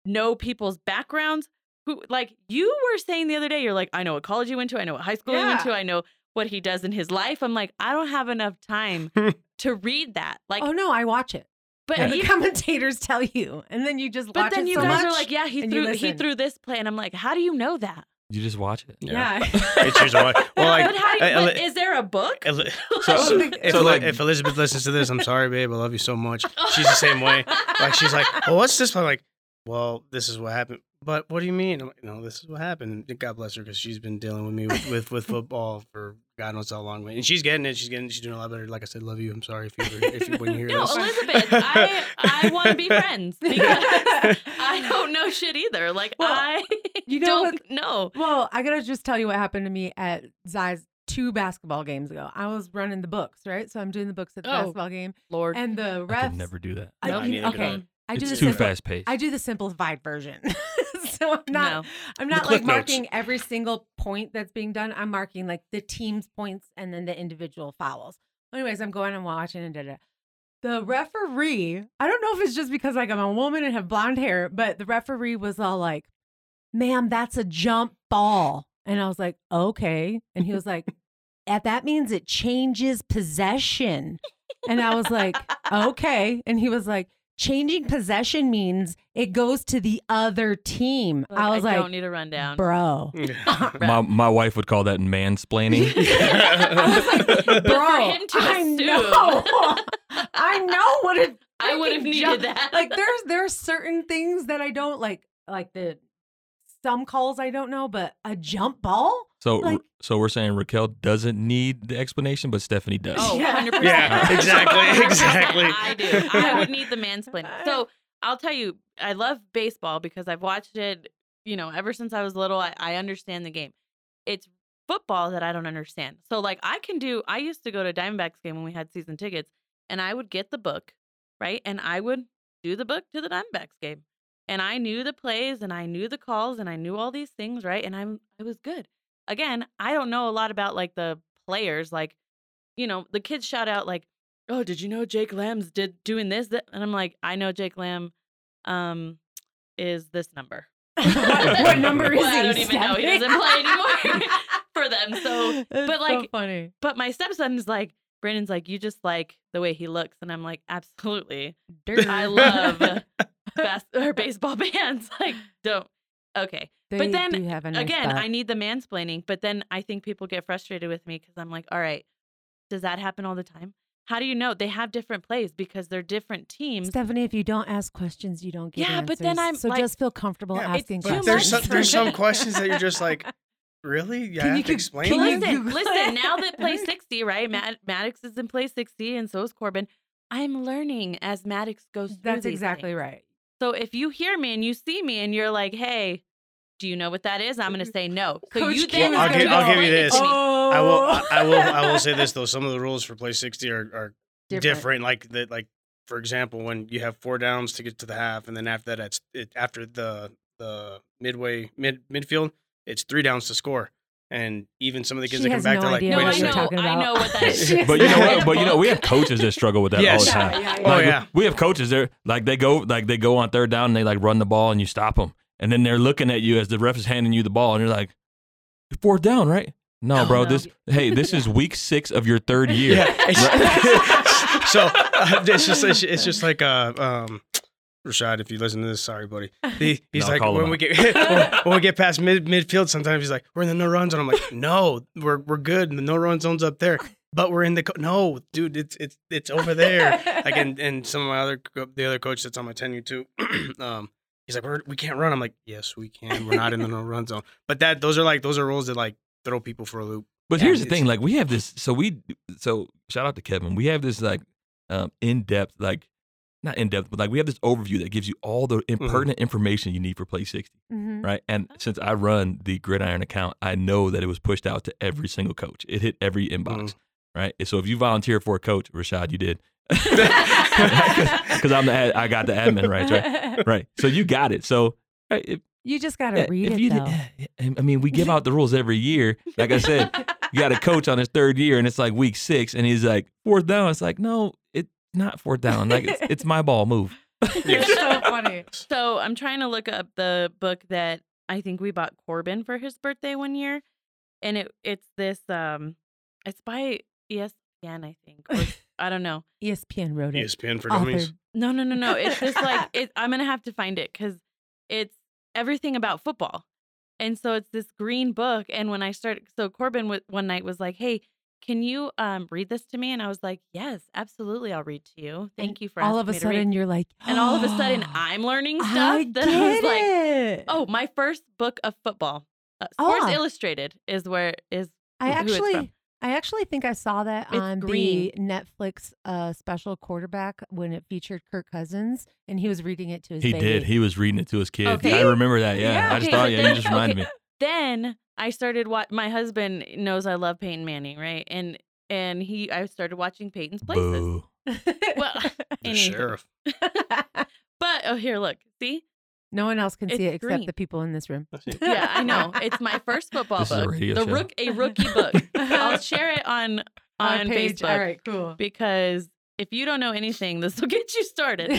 know people's backgrounds. Who like you were saying the other day? You're like, I know what college you went to. I know what high school you went Yeah. to. I know what he does in his life. I'm like, I don't have enough time to read that. Like, oh no, I watch it. but And the even- commentators tell you, and then you just but watch then it you so guys much. are like, yeah, he and you threw he listen. threw this play, and I'm like, how do you know that? You just watch it. yeah. It's usually well, like but how do you, uh, but is there a book? Eli- So- so, if, so, Eli- like- if Elizabeth listens to this, I'm sorry, babe. I love you so much. She's the same way. Like she's like, well, what's this? I'm like, well, this is what happened. But what do you mean? I'm like, no, this is what happened. God bless her because she's been dealing with me with, with, with football for God knows how long. And she's getting it. She's getting. She's doing a lot better. Like I said, love you. I'm sorry if you ever, if you when you hear No, this. Elizabeth, I I want to be friends because I don't know shit either. Like Well, I you know don't know. Well, I gotta just tell you what happened to me at Zai's two basketball games ago. I was running the books, right? So I'm doing the books at the Oh. basketball game, Lord, and the ref. I refs. could never do that. I, No, you- neither could I. okay, I do it's the too simple, fast paced. I do the simplified version. so I'm not. no. I'm not cliff like notes. marking every single point that's being done. I'm marking like the team's points and then the individual fouls. Anyways, I'm going and watching and da da. The referee, I don't know if it's just because like I'm a woman and have blonde hair, but the referee was all like, "Ma'am, that's a jump ball," and I was like, "Okay," and he was like, "At that means it changes possession," and I was like, "Okay," and he was like. Changing possession means it goes to the other team. Like, I was I like, don't need a rundown. bro. My my wife would call that mansplaining. But Bro, for him to I know. I know what it. I would have needed jump- that. Like there's there's certain things that I don't like. Like the some calls I don't know, but a jump ball. So Like- so we're saying Raquel doesn't need the explanation, but Stephanie does. Oh, Yeah. 100%. Yeah, exactly, exactly. I do. I would need the mansplaining. So I'll tell you, I love baseball because I've watched it, you know, ever since I was little. I, I understand the game. It's football that I don't understand. So, like, I can do, I used to go to Diamondbacks game when we had season tickets, and I would get the book, right? And I would do the book to the Diamondbacks game. And I knew the plays and I knew the calls and I knew all these things, right? And I'm, I was good. Again, I don't know a lot about like the players, like, you know, the kids shout out like, "Oh, did you know Jake Lamb's did doing this?" That? And I'm like, "I know Jake Lamb, um, is this number." what, what number is Well, he? I don't even know. He doesn't play anymore for them. So, That's but so like, funny. but my stepson's like, Brandon's like, "You just like the way he looks," and I'm like, "Absolutely, Dirt. I love bas- or baseball bands." Like, don't. Okay, They but then, have nice again, butt. I need the mansplaining, but then I think people get frustrated with me because I'm like, all right, does that happen all the time? How do you know they have different plays because they're different teams? Stephanie, if you don't ask questions, you don't get Yeah, but then. I'm, so like- just feel comfortable Yeah, it's asking too questions. there's much some, there's some questions that you're just like, really? Yeah, Can have you to explain can you listen, listen. Now that play 60, right? Mad- Maddox is in play 60, and so is Corbin. I'm learning as Maddox goes through That's these exactly things. right. So if you hear me and you see me and you're like, "Hey, do you know what that is?" I'm going to say no. So Coach you Kim then is I'll give- I'll give you this. Oh, I will. I, I will. I will say this though. Some of the rules for play sixty are, are Different. different. Like that. Like for example, when you have four downs to get to the half, and then after that, it's it, after the the midway mid midfield, it's three downs to score. And even some of the kids She that come back, no they're like, No, wait what a I you're know. second. I know what that is. but you know what? But you know, we have coaches that struggle with that Yes. all the time. yeah, Oh, yeah. Like, yeah. we have coaches there, like they go, like they go on third down and they like run the ball and you stop them, and then they're looking at you as the ref is handing you the ball, and you're like, fourth down, right? No, No, bro. no. This, hey, this is week six of your third year. Yeah. it's- so uh, it's just it's, it's just like uh um Rashad, if you listen to this, sorry, buddy. He, he's No, like when we get when, when we get past mid midfield, sometimes he's like, "We're in the no run zone." I'm like, "No, we're we're good. The no run zone's up there, but we're in the co- no, dude. It's it's it's over there." Like and, and some of my other the other coach that's on my tenure too. um, he's like, we're, "We can't run." I'm like, "Yes, we can. We're not in the no run zone." But that those are like those are rules that like throw people for a loop. But Yeah, here's the thing: like we have this, so we, so shout out to Kevin. We have this like um, in depth, like not in depth, but like we have this overview that gives you all the Mm-hmm. pertinent information you need for Play 60, Mhm. right? And since I run the Gridiron account, I know that it was pushed out to every single coach. It hit every inbox, Mhm. right? And so if you volunteer for a coach, Rashad, you did, because I'm the ad, I got the admin rights, right? Right. So you got it. So uh, if, You just gotta yeah, read if it you though. did- I mean, we give out the rules every year. Like I said, you got a coach on his third year and it's like week six and he's like fourth down. It's like, no, it's not fourth down. Like it's, it's my ball. Move. It's so funny. So I'm trying to look up the book that I think we bought Corbin for his birthday one year, and it it's this um, it's by E ESPN I think. Or, I don't know. ESPN wrote it. ESPN for Authored. dummies. No, no, no, no. It's just like it. I'm gonna have to find it because it's everything about football, and so it's this green book. And when I started, so Corbin w- one night was like, "Hey, can you um read this to me?" And I was like, "Yes, absolutely, I'll read to you. Thank you for all asking of a me sudden you're like, And all of a sudden, I'm learning stuff I that I was get like, "Oh, my first book of football, uh, Sports Ah. Illustrated, is where is I who it's from. actually, I actually think I saw that It's on green. the Netflix uh, special quarterback when it featured Kirk Cousins, and he was reading it to his He baby. did. He was reading it to his kid. Okay. I remember that. Yeah. Yeah, I just okay, thought, yeah, then- you just reminded okay. me. then I started what my husband knows I love Peyton Manning, right? And and he I started watching Peyton's places. Boo. Well, The anywho. sheriff. But oh here, look, see? No one else can see It's it except the people in this room. Yeah, I know. It's my first football This is a book. radio the show. rook a rookie book. I'll share it on Our on page. Facebook All right, cool. because if you don't know anything, this will get you started.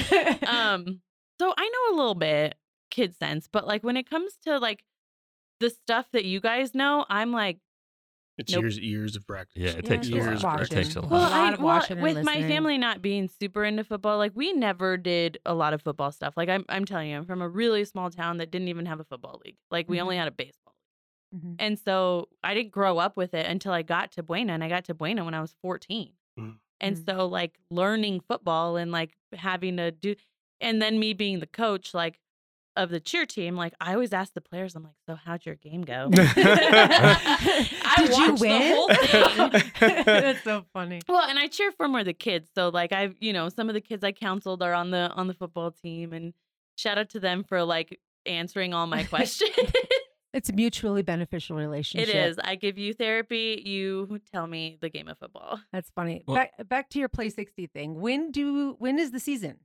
um so i know a little bit kid sense but like when it comes to like the stuff that you guys know i'm like It's Nope. years years of practice. Yeah, it takes a just lot. It takes a lot. Well, lot I, of well, watching and with my family not being super into football, like we never did a lot of football stuff. Like I'm, I'm telling you, I'm from a really small town that didn't even have a football league. Like we Mhm. only had a baseball. league. Mhm. And so I didn't grow up with it until I got to Buena, and I got to Buena when I was 14. Mhm. And Mhm. so like learning football and like having to do, and then me being the coach, like of the cheer team, like I always ask the players, I'm like, so how'd your game go? I Did you watched the win? whole thing. That's so funny. Well, and I cheer for more the kids. So like I've, you know, some of the kids I counseled are on the on the football team and shout out to them for like answering all my questions. It's a mutually beneficial relationship. It is. I give you therapy, you tell me the game of football. That's funny. Well- back back to your play 60 thing. When do when is the season?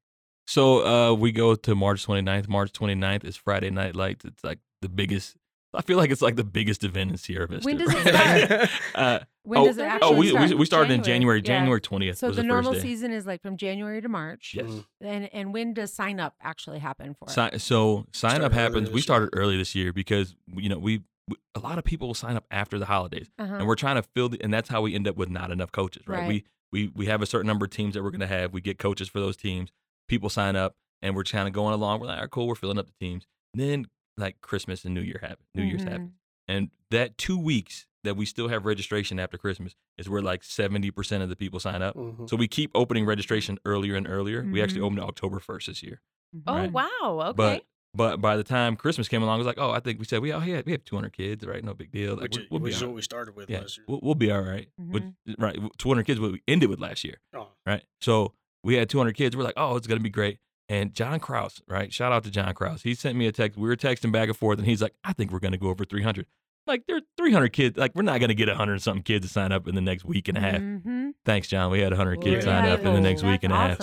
So uh, we go to March 29th. March 29th is Friday Night Lights. It's like the biggest. I feel like it's like the biggest event in Sierra Vista. When does it right? start? uh, When oh, does it oh, actually oh, we, start? we we started in January. January. Yeah. January 20th so was the the, normal first day. season is like from January to March. Yes. And and when does sign up actually happen for it? Si- so sign Started up happens. We started early this year because you know we, we a lot of people will sign up after the holidays, Uh-huh. and we're trying to fill the, and that's how we end up with not enough coaches, right? Right. We we we have a certain number of teams that we're going to have. We get coaches for those teams. People sign up, and we're kind of going along. We're like, all right, cool. We're filling up the teams. Then like Christmas and New Year happen. New Year's Mhm. happen, and that two weeks that we still have registration after Christmas is where like seventy percent of the people sign up. Mhm. So we keep opening registration earlier and earlier. We actually Mhm. opened October first this year. Oh Right. wow. Okay. But but by the time Christmas came along, it was like, oh, I think we said we oh yeah we have 200 kids, right? No big deal. Like, Which, we'll, we'll be which is all what we started with yeah, last year. we'll, we'll be all right. Which- right, 200 kids. What we ended with last year, Oh, right? So we had 200 kids. We're like, oh, it's gonna be great. And John Kraus, right? Shout out to John Kraus. He sent me a text. We were texting back and forth, and he's like, I think we're gonna go over 300. Like there are 300 kids. Like we're not gonna get 100 something kids to sign up in the next week and a half. Mhm. Thanks, John. We had 100 kids Yeah, sign up in the next That's week and a half.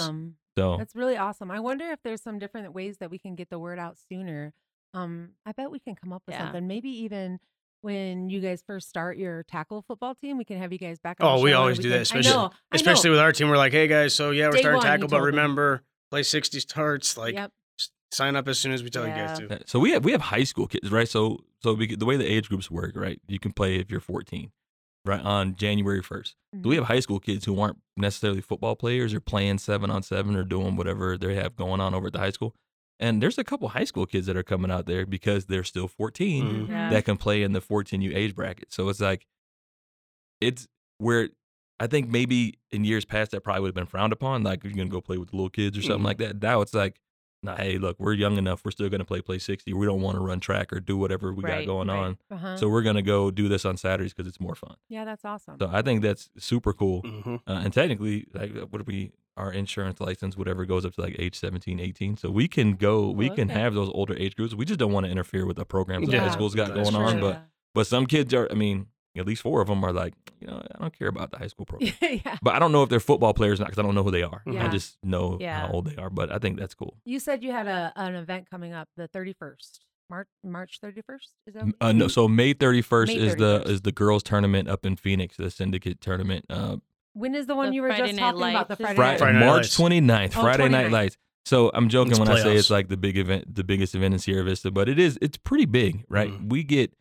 So That's really awesome. I wonder if there's some different ways that we can get the word out sooner. Um, I bet we can come up with Yeah. something. Maybe even when you guys first start your tackle football team, we can have you guys back. On Oh, the we show and always do that, can- I especially- know, I especially know. with our team, we're like, hey guys, so yeah, we're Day starting one, tackle, but told them. remember, play 60 starts. Like, yep. sign up as soon as we tell you guys to. Uh, So we have we have high school kids, right? So so we, the way the age groups work, right? You can play if you're 14, right? On January 1st. So we have high school kids who aren't necessarily football players or playing seven on seven or doing whatever they have going on over at the high school. And there's a couple high school kids that are coming out there because they're still 14 Mhm. Yeah. that can play in the 14U age bracket. So it's like it's where I think maybe in years past that probably would have been frowned upon. Like you're gonna go play with the little kids or something Mhm. like that. Now it's like, nah, hey, look, we're young enough. We're still gonna play play 60. We don't want to run track or do whatever we Right, got going right. on. Uh-huh. So we're gonna go do this on Saturdays because it's more fun. yeah, that's awesome. So I think that's super cool. hmm Uh, and technically, like, what do we? Our insurance license, whatever, goes up to like age 17, 18. So we can go, we Oh, can have those older age groups. We just don't want to interfere with the programs that high school's got that's going on. true. But but some kids are. I mean, at least four of them are like, you know, I don't care about the high school program. yeah. but I don't know if they're football players or not because I don't know who they are. Yeah. I just know Yeah. how old they are. But I think that's cool. You said you had a an event coming up the 31st. March March 31st? Is that Uh, no, so May 31st May is the is the girls tournament up in Phoenix, the syndicate tournament. Uh, when is the one The you were Friday just Night talking about the Friday, Friday, night? Friday Night March Lights. 29th, Oh, Friday Night Lights. So I'm joking It's when I say it's like the big event, the biggest event in Sierra Vista, but it is. It's pretty big, right? Mhm. We get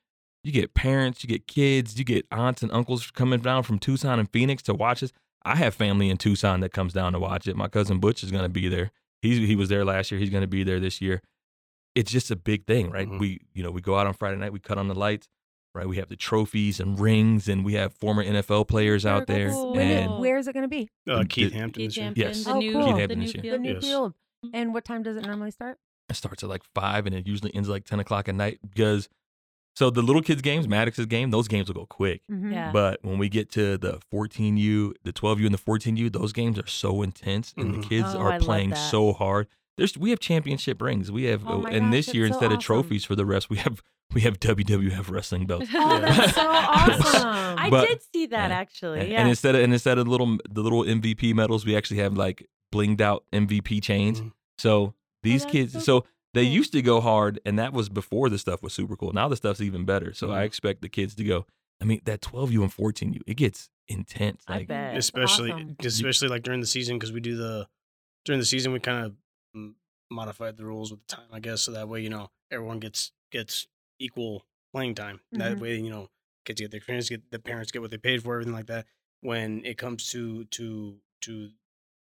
you get parents, you get kids, you get aunts and uncles coming down from Tucson and Phoenix to watch us. I have family in Tucson that comes down to watch it. My cousin Butch is going to be there. He's he was there last year. He's going to be there this year. It's just a big thing, right? Mhm. We you know we go out on Friday night, we cut on the lights, right? We have the trophies and rings, and we have former NFL players out there. cool. When And where is it going to be? Uh, Did- Keith Hampton. Keith. Hampton, Yes. the Oh, new, cool. the Hampton new this year. The field. new Yes. field. And what time does it normally start? it starts at like five and it usually ends like 10 o'clock at night because so the little kids games maddox's game those games will go quick Mhm. Yeah. but when we get to the 14u the 12u and the 14u those games are so intense and the Mhm. kids Oh, are I playing so hard there's we have championship rings we have Oh my and gosh, this that's year so instead of trophies for the rest we have we have wwf wrestling belts Oh, that's so awesome. I But- did see that yeah. actually. and, Yeah. and instead of and instead of little the little mvp medals we actually have like blinged out mvp chains Mhm. so these that's kids so so they cool. used to go hard, and that was before the stuff was super cool. Now the stuff's even better. So I Mhm. expect the kids to go. I mean, that 12U and 14U, it gets intense. I bet. That's especially awesome. especially like during the season because we do the during the season we kind of modified the rules with the time I guess so that way you know everyone gets gets equal playing time that Mhm. way you know kids get the experience, get the parents get what they paid for, everything like that. When it comes to to to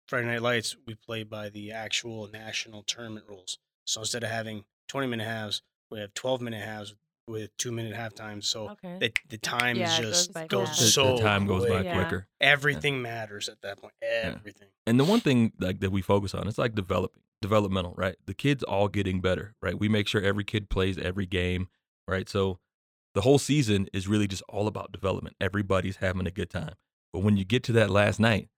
Friday Night Lights, we play by the actual national tournament rules. So instead of having 20 minute halves, we have 12 minute halves with two minute half times. So Okay. the, the time Yeah, it just goes by goes, fast. The- so the time goes by quick. Yeah. quicker. Everything matters at that point. Everything. And the one thing like that we focus on, it's like developing, developmental, right? The kids all getting better, right? We make sure every kid plays every game, right? So the whole season is really just all about development. Everybody's having a good time. But when you get to that last night,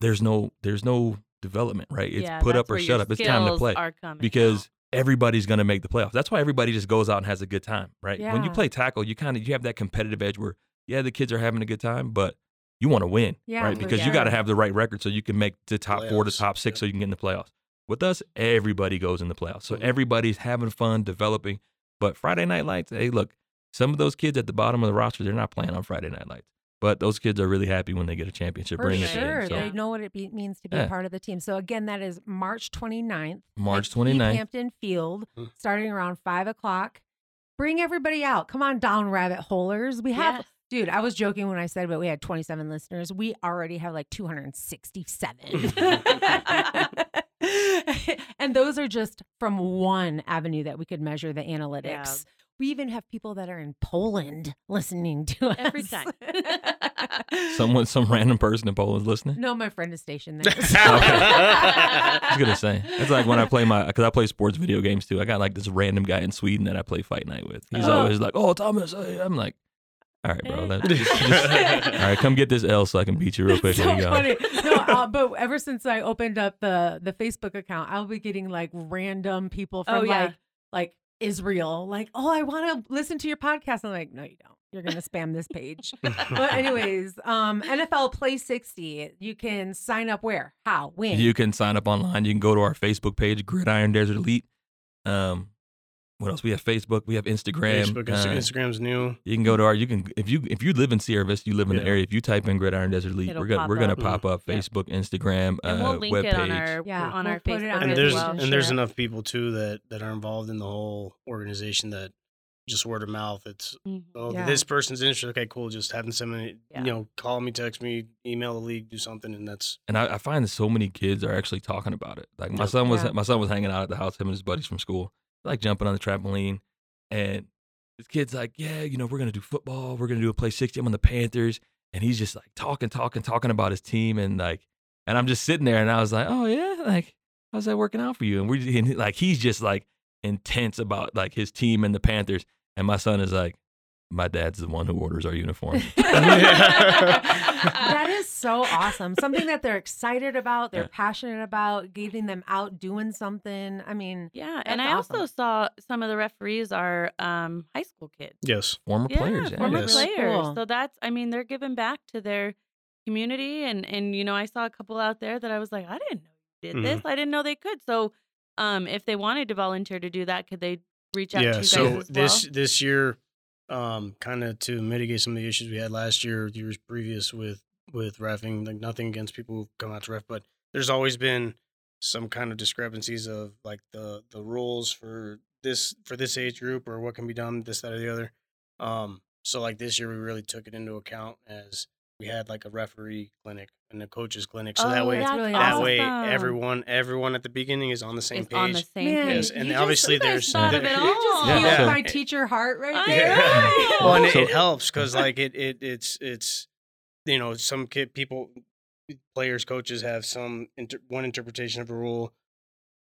there's no there's no development, right? It's Yeah, put up or shut up. It's time to play. Are because out. everybody's going to make the playoffs. That's why everybody just goes out and has a good time, right? When you play tackle, you kind of you have that competitive edge where yeah, the kids are having a good time, but you want to win, Yeah, right? for Because you got to have the right record so you can make the top four to top six yep. so you can get in the playoffs. With us, everybody goes in the playoffs. So Mhm. everybody's having fun, developing. But Friday Night Lights, hey, look, some of those kids at the bottom of the roster, they're not playing on Friday Night Lights. But those kids are really happy when they get a championship For ring. sure. end. So They know what it be, means to be Yeah. a part of the team. So, again, that is March 29th. March 29th. Hampton Field, Mm. starting around 5 o'clock. Bring everybody out. Come on down, rabbit holers. We have, Yes. dude, I was joking when I said, but we had 27 listeners. We already have like 267. and those are just from one avenue that we could measure the analytics. We even have people that are in Poland listening to us Every time. someone, some random person in Poland's listening. No, my friend is stationed there. I was gonna say it's like when I play my because I play sports video games too. I got like this random guy in Sweden that I play Fight Night with. He's Oh. always like, "Oh, Thomas," I'm like, "All right, bro. Let's just, just- all right, come get this L so I can beat you real quick." so you go. funny. No, uh, but ever since I opened up the the Facebook account, I'll be getting like random people from Oh, yeah. like like Israel, like, oh, I want to listen to your podcast. I'm like, no, you don't. You're gonna spam this page. but anyways, um, NFL Play 60. You can sign up where, how, when. You can sign up online. You can go to our Facebook page, Gridiron Desert Elite. Um, what else? We have Facebook. We have Instagram. Facebook, uh, Instagram's new. You can go to our. You can if you if you live in Sierra Vista, you live in the area. If you type in Gridiron Desert League, It'll we're gonna pop we're gonna up. pop up Yep. Facebook, Instagram, and uh, we'll link webpage. it on our Yeah, on we'll our put it Facebook and there's well. and and there's share enough people too that that are involved in the whole organization that just word of mouth. It's Mhm. oh Yeah. this person's interested. Okay, cool. Just having somebody Yeah. you know call me, text me, email the league, do something, and that's and I, I find that so many kids are actually talking about it. Like my Yep. son was Yeah. my son was hanging out at the house, him and his buddies from school, like jumping on the trampoline, and this kid's like, yeah, you know, we're gonna do football, we're gonna do a play sixty. I'm on the Panthers, and he's just like talking, talking, talking about his team, and like, and I'm just sitting there, and I was like, oh yeah, like how's that working out for you? And we're and like he's just like intense about like his team and the Panthers, and my son is like, my dad's the one who orders our uniform. that is so awesome. Something that they're excited about, they're Yeah. passionate about, getting them out doing something. I mean, Yeah, and That's I also saw some of the referees are um, high school kids. yes. Former Yeah, players, yeah. former Yes. players. Cool. So that's, I mean, they're giving back to their community, and and you know, I saw a couple out there that I was like, I didn't know you did this. I didn't know they could. So, um, if they wanted to volunteer to do that, could they reach out to yeah. you guys So as this well? this year, um, kind of to mitigate some of the issues we had last year, years previous with with refing. Like nothing against people who come out to ref, but there's always been some kind of discrepancies of like the the rules for this for this age group or what can be done this that or the other. Um, so like this year we really took it into account as we had like a referee clinic and a coaches clinic, so that Oh, way that's that's really that awesome. way everyone everyone at the beginning is on the same Is page. on the same Man, page. Yes, and you obviously you guys there's thought of there- it you just all. Yeah, my teacher heart right there. know. well, and it, it helps because like it, it it's it's you know some kid people players coaches have some inter- one interpretation of a rule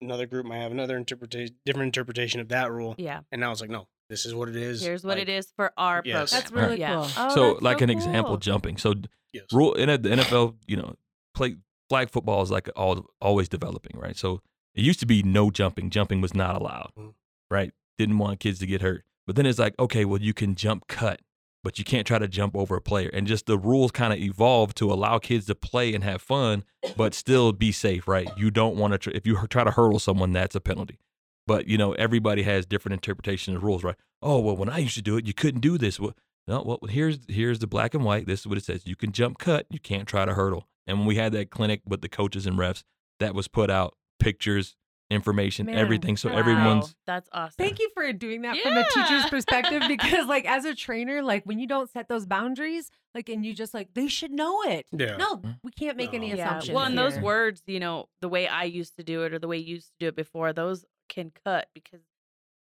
another group might have another interpretation different interpretation of that rule yeah. and now it's like no this is what it is Here's what like, it is for our Yes. program. That's really yeah. cool. Oh, so that's like an example jumping so d- yes. rule in a- the nfl you know play flag football is like all always developing right so it used to be no jumping jumping was not allowed Mhm. right didn't want kids to get hurt but then it's like okay well you can jump cut but you can't try to jump over a player and just the rules kind of evolved to allow kids to play and have fun but still be safe right you don't want to tr- if you h- try to hurdle someone that's a penalty but you know everybody has different interpretations of rules right oh well when i used to do it you couldn't do this well no, well, here's here's the black and white. This is what it says. You can jump cut. You can't try to hurdle. And when we had that clinic with the coaches and refs, that was put out pictures, information, Man, everything. So wow. everyone's that's awesome. Thank you for doing that from a teacher's perspective because like as a trainer, like when you don't set those boundaries, like and you just like they should know it. Yeah. No, mm. we can't make any No. Yeah. assumptions. Well, and those words, you know, the way I used to do it or the way you used to do it before, those can cut because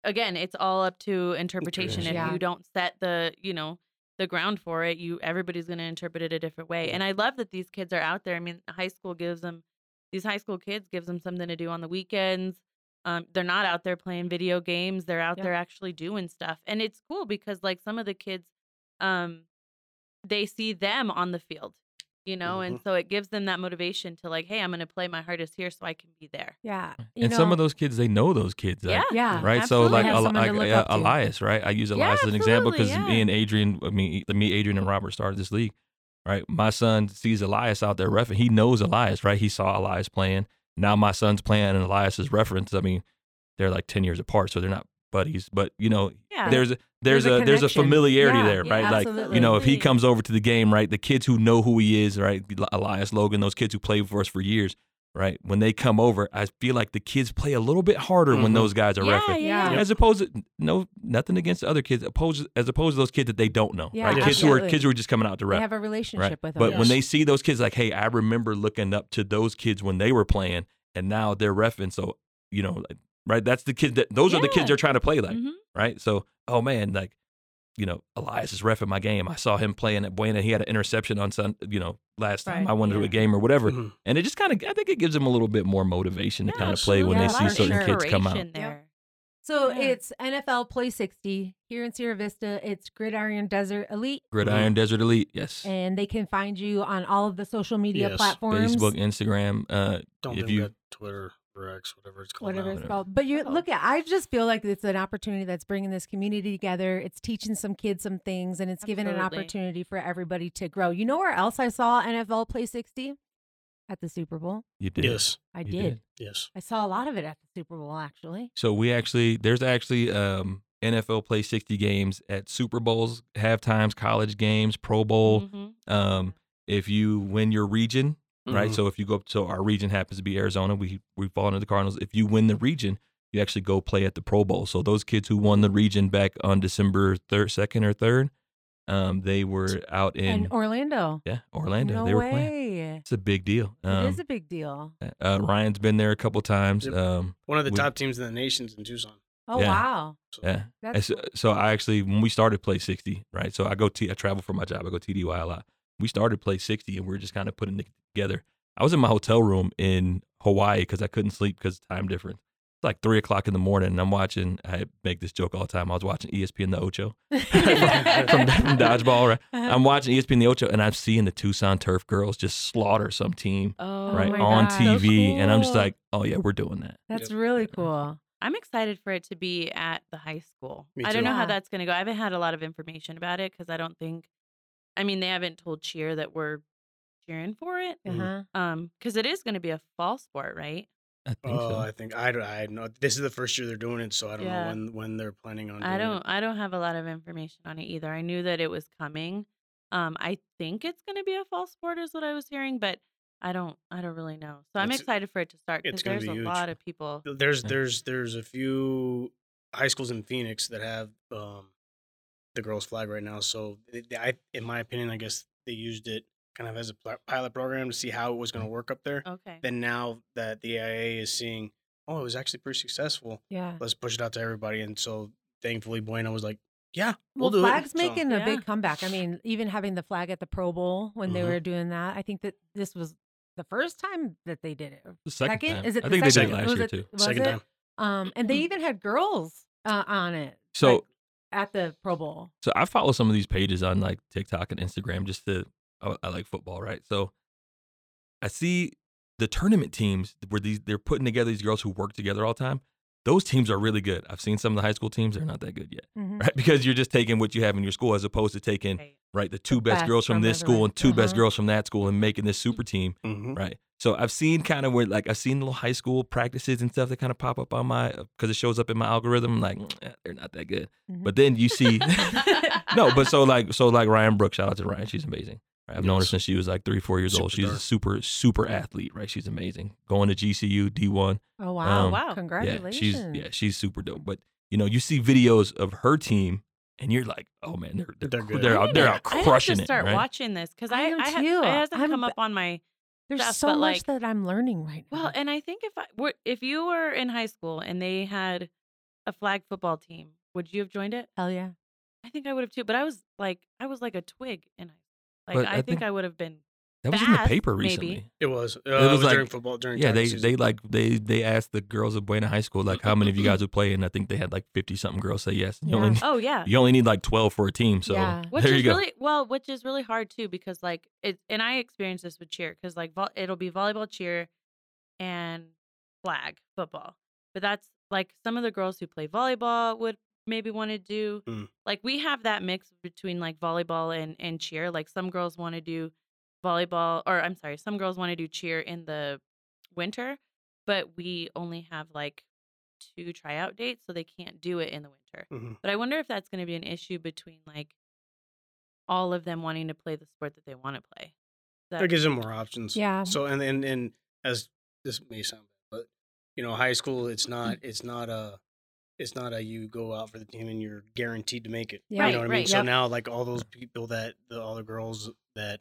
again, it's all up to interpretation. If Yeah. you don't set the, you know, the ground for it, you everybody's going to interpret it a different way. And I love that these kids are out there. I mean, high school gives them these high school kids gives them something to do on the weekends. Um, they're not out there playing video games. They're out Yeah. there actually doing stuff, and it's cool because like some of the kids, um, they see them on the field, you know, and so it gives them that motivation to like, hey, I'm going to play my hardest here so I can be there. Yeah. You and some of those kids they know those kids. like, Yeah, Yeah. right? absolutely. So like, Have Eli- someone to like, look uh, up to. Elias, right? I use Yeah, Elias as an example because absolutely, me and Adrian, I mean, me, Adrian, and Robert started this league, right? My son sees Elias out there ref, he knows Elias, right? He saw Elias playing. Now my son's playing, and Elias is reference. I mean, they're like ten years apart, so they're not buddies, but you know, Yeah, there's a there's, There's a a, there's a familiarity Yeah, there, yeah, right? like absolutely. you know, if he comes over to the game, right, the kids who know who he is, right, Elias Logan, those kids who played for us for years, right, when they come over, I feel like the kids play a little bit harder when Mhm. those guys are yeah, refereeing. yeah, Yeah. As opposed to no nothing against the other kids, opposed as opposed to those kids that they don't know, Yeah, right? Kids who are kids who are just coming out to they have a relationship right? with them. But when they see those kids, like, hey, I remember looking up to those kids when they were playing, and now they're refing. So you know, like, right? That's the kids that those are the kids they're trying to play like, Mhm. right? So oh man, like. You know, Elias is refing my game. I saw him playing at Buena. He had an interception on Sun. You know, last time I went to a game or whatever, Mhm. and it just kind of, I think it gives them a little bit more motivation to Yeah, kind of play when they see certain kids come out. Inspiration There. so Yeah. it's NFL Play 60 here in Sierra Vista. It's Gridiron Desert Elite, Gridiron Desert Elite, yes. and they can find you on all of the social media Yes. platforms. Facebook, Instagram. Uh, Don't if think you we Twitter or X, whatever it's called. whatever now. it's called. But you Oh. look at, I just feel like it's an opportunity that's bringing this community together. It's teaching some kids some things, and it's giving an opportunity for everybody to grow. You know where else I saw NFL Play 60? At the Super Bowl. you did. Yes. I did. did. Yes. I saw a lot of it at the Super Bowl, actually. So we actually there's actually um, NFL Play 60 games at Super Bowls, halftimes, college games, Pro Bowl. Mhm. Um, if you win your region, right? Mhm. So if you go up, so our region happens to be Arizona. We we fall into the Cardinals. If you win the region, you actually go play at the Pro Bowl. So those kids who won the region back on December third, second or third, um, they were out in and Orlando. yeah Orlando. No they were way. playing. It's a big deal. it Um, is a big deal. uh, Ryan's been there a couple times. Um, One of the we- top teams in the nations in Tucson. Oh, yeah. wow. So yeah. That's so, so I actually when we started play 60, right? So I go T I travel for my job. I go TDY a lot. We started play 60 and we are just kind of putting it together. I was in my hotel room in Hawaii because I couldn't sleep because time difference. It's like three o'clock in the morning and I'm watching I make this joke all the time. I was watching ESPN the Ocho from, from dodgeball, right? Uh-huh. I'm watching ESPN the Ocho and I'm seeing the Tucson turf girls just slaughter some team Oh, right my on gosh. So TV. And I'm just like, oh yeah, we're doing that. That's Yep. really cool. I'm excited for it to be at the high school. Me I don't know Yeah. how that's going to go. I haven't had a lot of information about it because I don't think, I mean, they haven't told cheer that we're cheering for it. Uh-huh. Um, because it is going to be a fall sport, right? I think Oh, so. I think I don't. I know this is the first year they're doing it, so I don't Yeah. know when when they're planning on. Doing I don't. It. I don't have a lot of information on it either. I knew that it was coming. Um, I think it's going to be a fall sport, is what I was hearing, but I don't. I don't really know. So I'm It's- excited for it to start it's because gonna there's be a huge. lot of people. There's there's there's a few high schools in Phoenix that have um the girls flag right now. So they- they- I, in my opinion, I guess they used it kind of as a pilot program to see how it was going to work up there. Okay. Then now that the AIA is seeing, oh, it was actually pretty successful. Yeah. Let's push it out to everybody. And so thankfully, Buena was like, yeah, Well, we'll do flag's it. So- making a Yeah. big comeback. I mean, even having the flag at the Pro Bowl when they Mhm. were doing that, I think that this was the first time that they did it. The second, time. Is it? I the think they did it last Was year it- too. was Second it? time. Um, and they even had girls uh, on it. So like, at the Pro Bowl. So I follow some of these pages on like TikTok and Instagram just to I, I like football, right? So I see the tournament teams where these they're putting together these girls who work together all the time. Those teams are really good. I've seen some of the high school teams; they're not that good yet, Mhm. right? Because you're just taking what you have in your school as opposed to taking Right. right the two best best girls from from this school and 2 best Uh-huh. girls from that school and making this super team, Mhm. right? So I've seen kind of where like I've seen little high school practices and stuff that kind of pop up on my because it shows up in my algorithm. I'm like "Eh, they're not that good, Mhm. but then you see no, but so like so like Ryan Brooks, shout out to Ryan, she's amazing. I've known her since she was like three, four years old. She's a super, super athlete, right? She's amazing. Going to GCU D one. Oh wow! Um, wow. Yeah, Congratulations! she's yeah, she's super dope. But you know, you see videos of her team, and you're like, oh man, they're they're They're they're, good. they're I out need they're to- out I have crushing to it. start right? watching this because I I, am I ha- too. it hasn't I'm come up on my There's stuff, so much like- that I'm learning right now. well, and I think if I were, if you were in high school and they had a flag football team, would you have joined it? hell yeah! I think I would have too. But I was like, I was like a twig in high school. Like But I, I think, think- I would have been. That was in the fast, paper maybe. recently. It was. Uh, It it was was like- during football. During Yeah, they season. they like they they asked the girls of Buena High School like mm, how mm, many of you guys would play, and I think they had like fifty something girls say yes. You Yeah. only Oh yeah. you only need like twelve for a team, so Yeah. Which there is you go. really well, which is really hard too because like it, and I experienced this with cheer because like vol- it'll be volleyball, cheer, and flag football. But that's like some of the girls who play volleyball would maybe want to do. Mm. Like we have that mix between like volleyball and and cheer. Like some girls want to do volleyball, or I'm sorry, some girls want to do cheer in the winter, but we only have like two tryout dates, so they can't do it in the winter. Mhm. But I wonder if that's going to be an issue between like all of them wanting to play the sport that they want to play. That, That gives them more options. Yeah. So and and and as this may sound bad, but you know, high school it's not it's not a it's not a you go out for the team and you're guaranteed to make it. Yeah. You know what I mean? Right, So yep. now like all those people that the all the girls that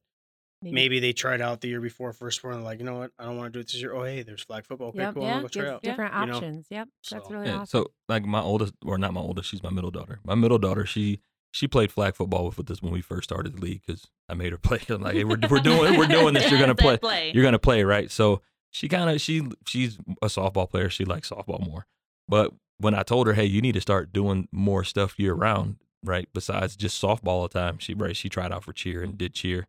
maybe they tried out the year before first sport and they're like, you know what, I don't want to do it this year. Oh hey, there's flag football. Okay, Yep. cool, Yeah, I'm gonna go try out. different You know? options. Yep, that's So- really Yeah, awesome. so like my oldest, or not my oldest, she's my middle daughter. My middle daughter, she she played flag football with, with us when we first started the league because I made her play. I'm like, hey, we're we're doing we're doing this. You're gonna Said play. You're gonna play, right? So she kind of she she's a softball player. She likes softball more. But when I told her, hey, you need to start doing more stuff year round, right? Besides just softball all the time, she right she tried out for cheer and did cheer.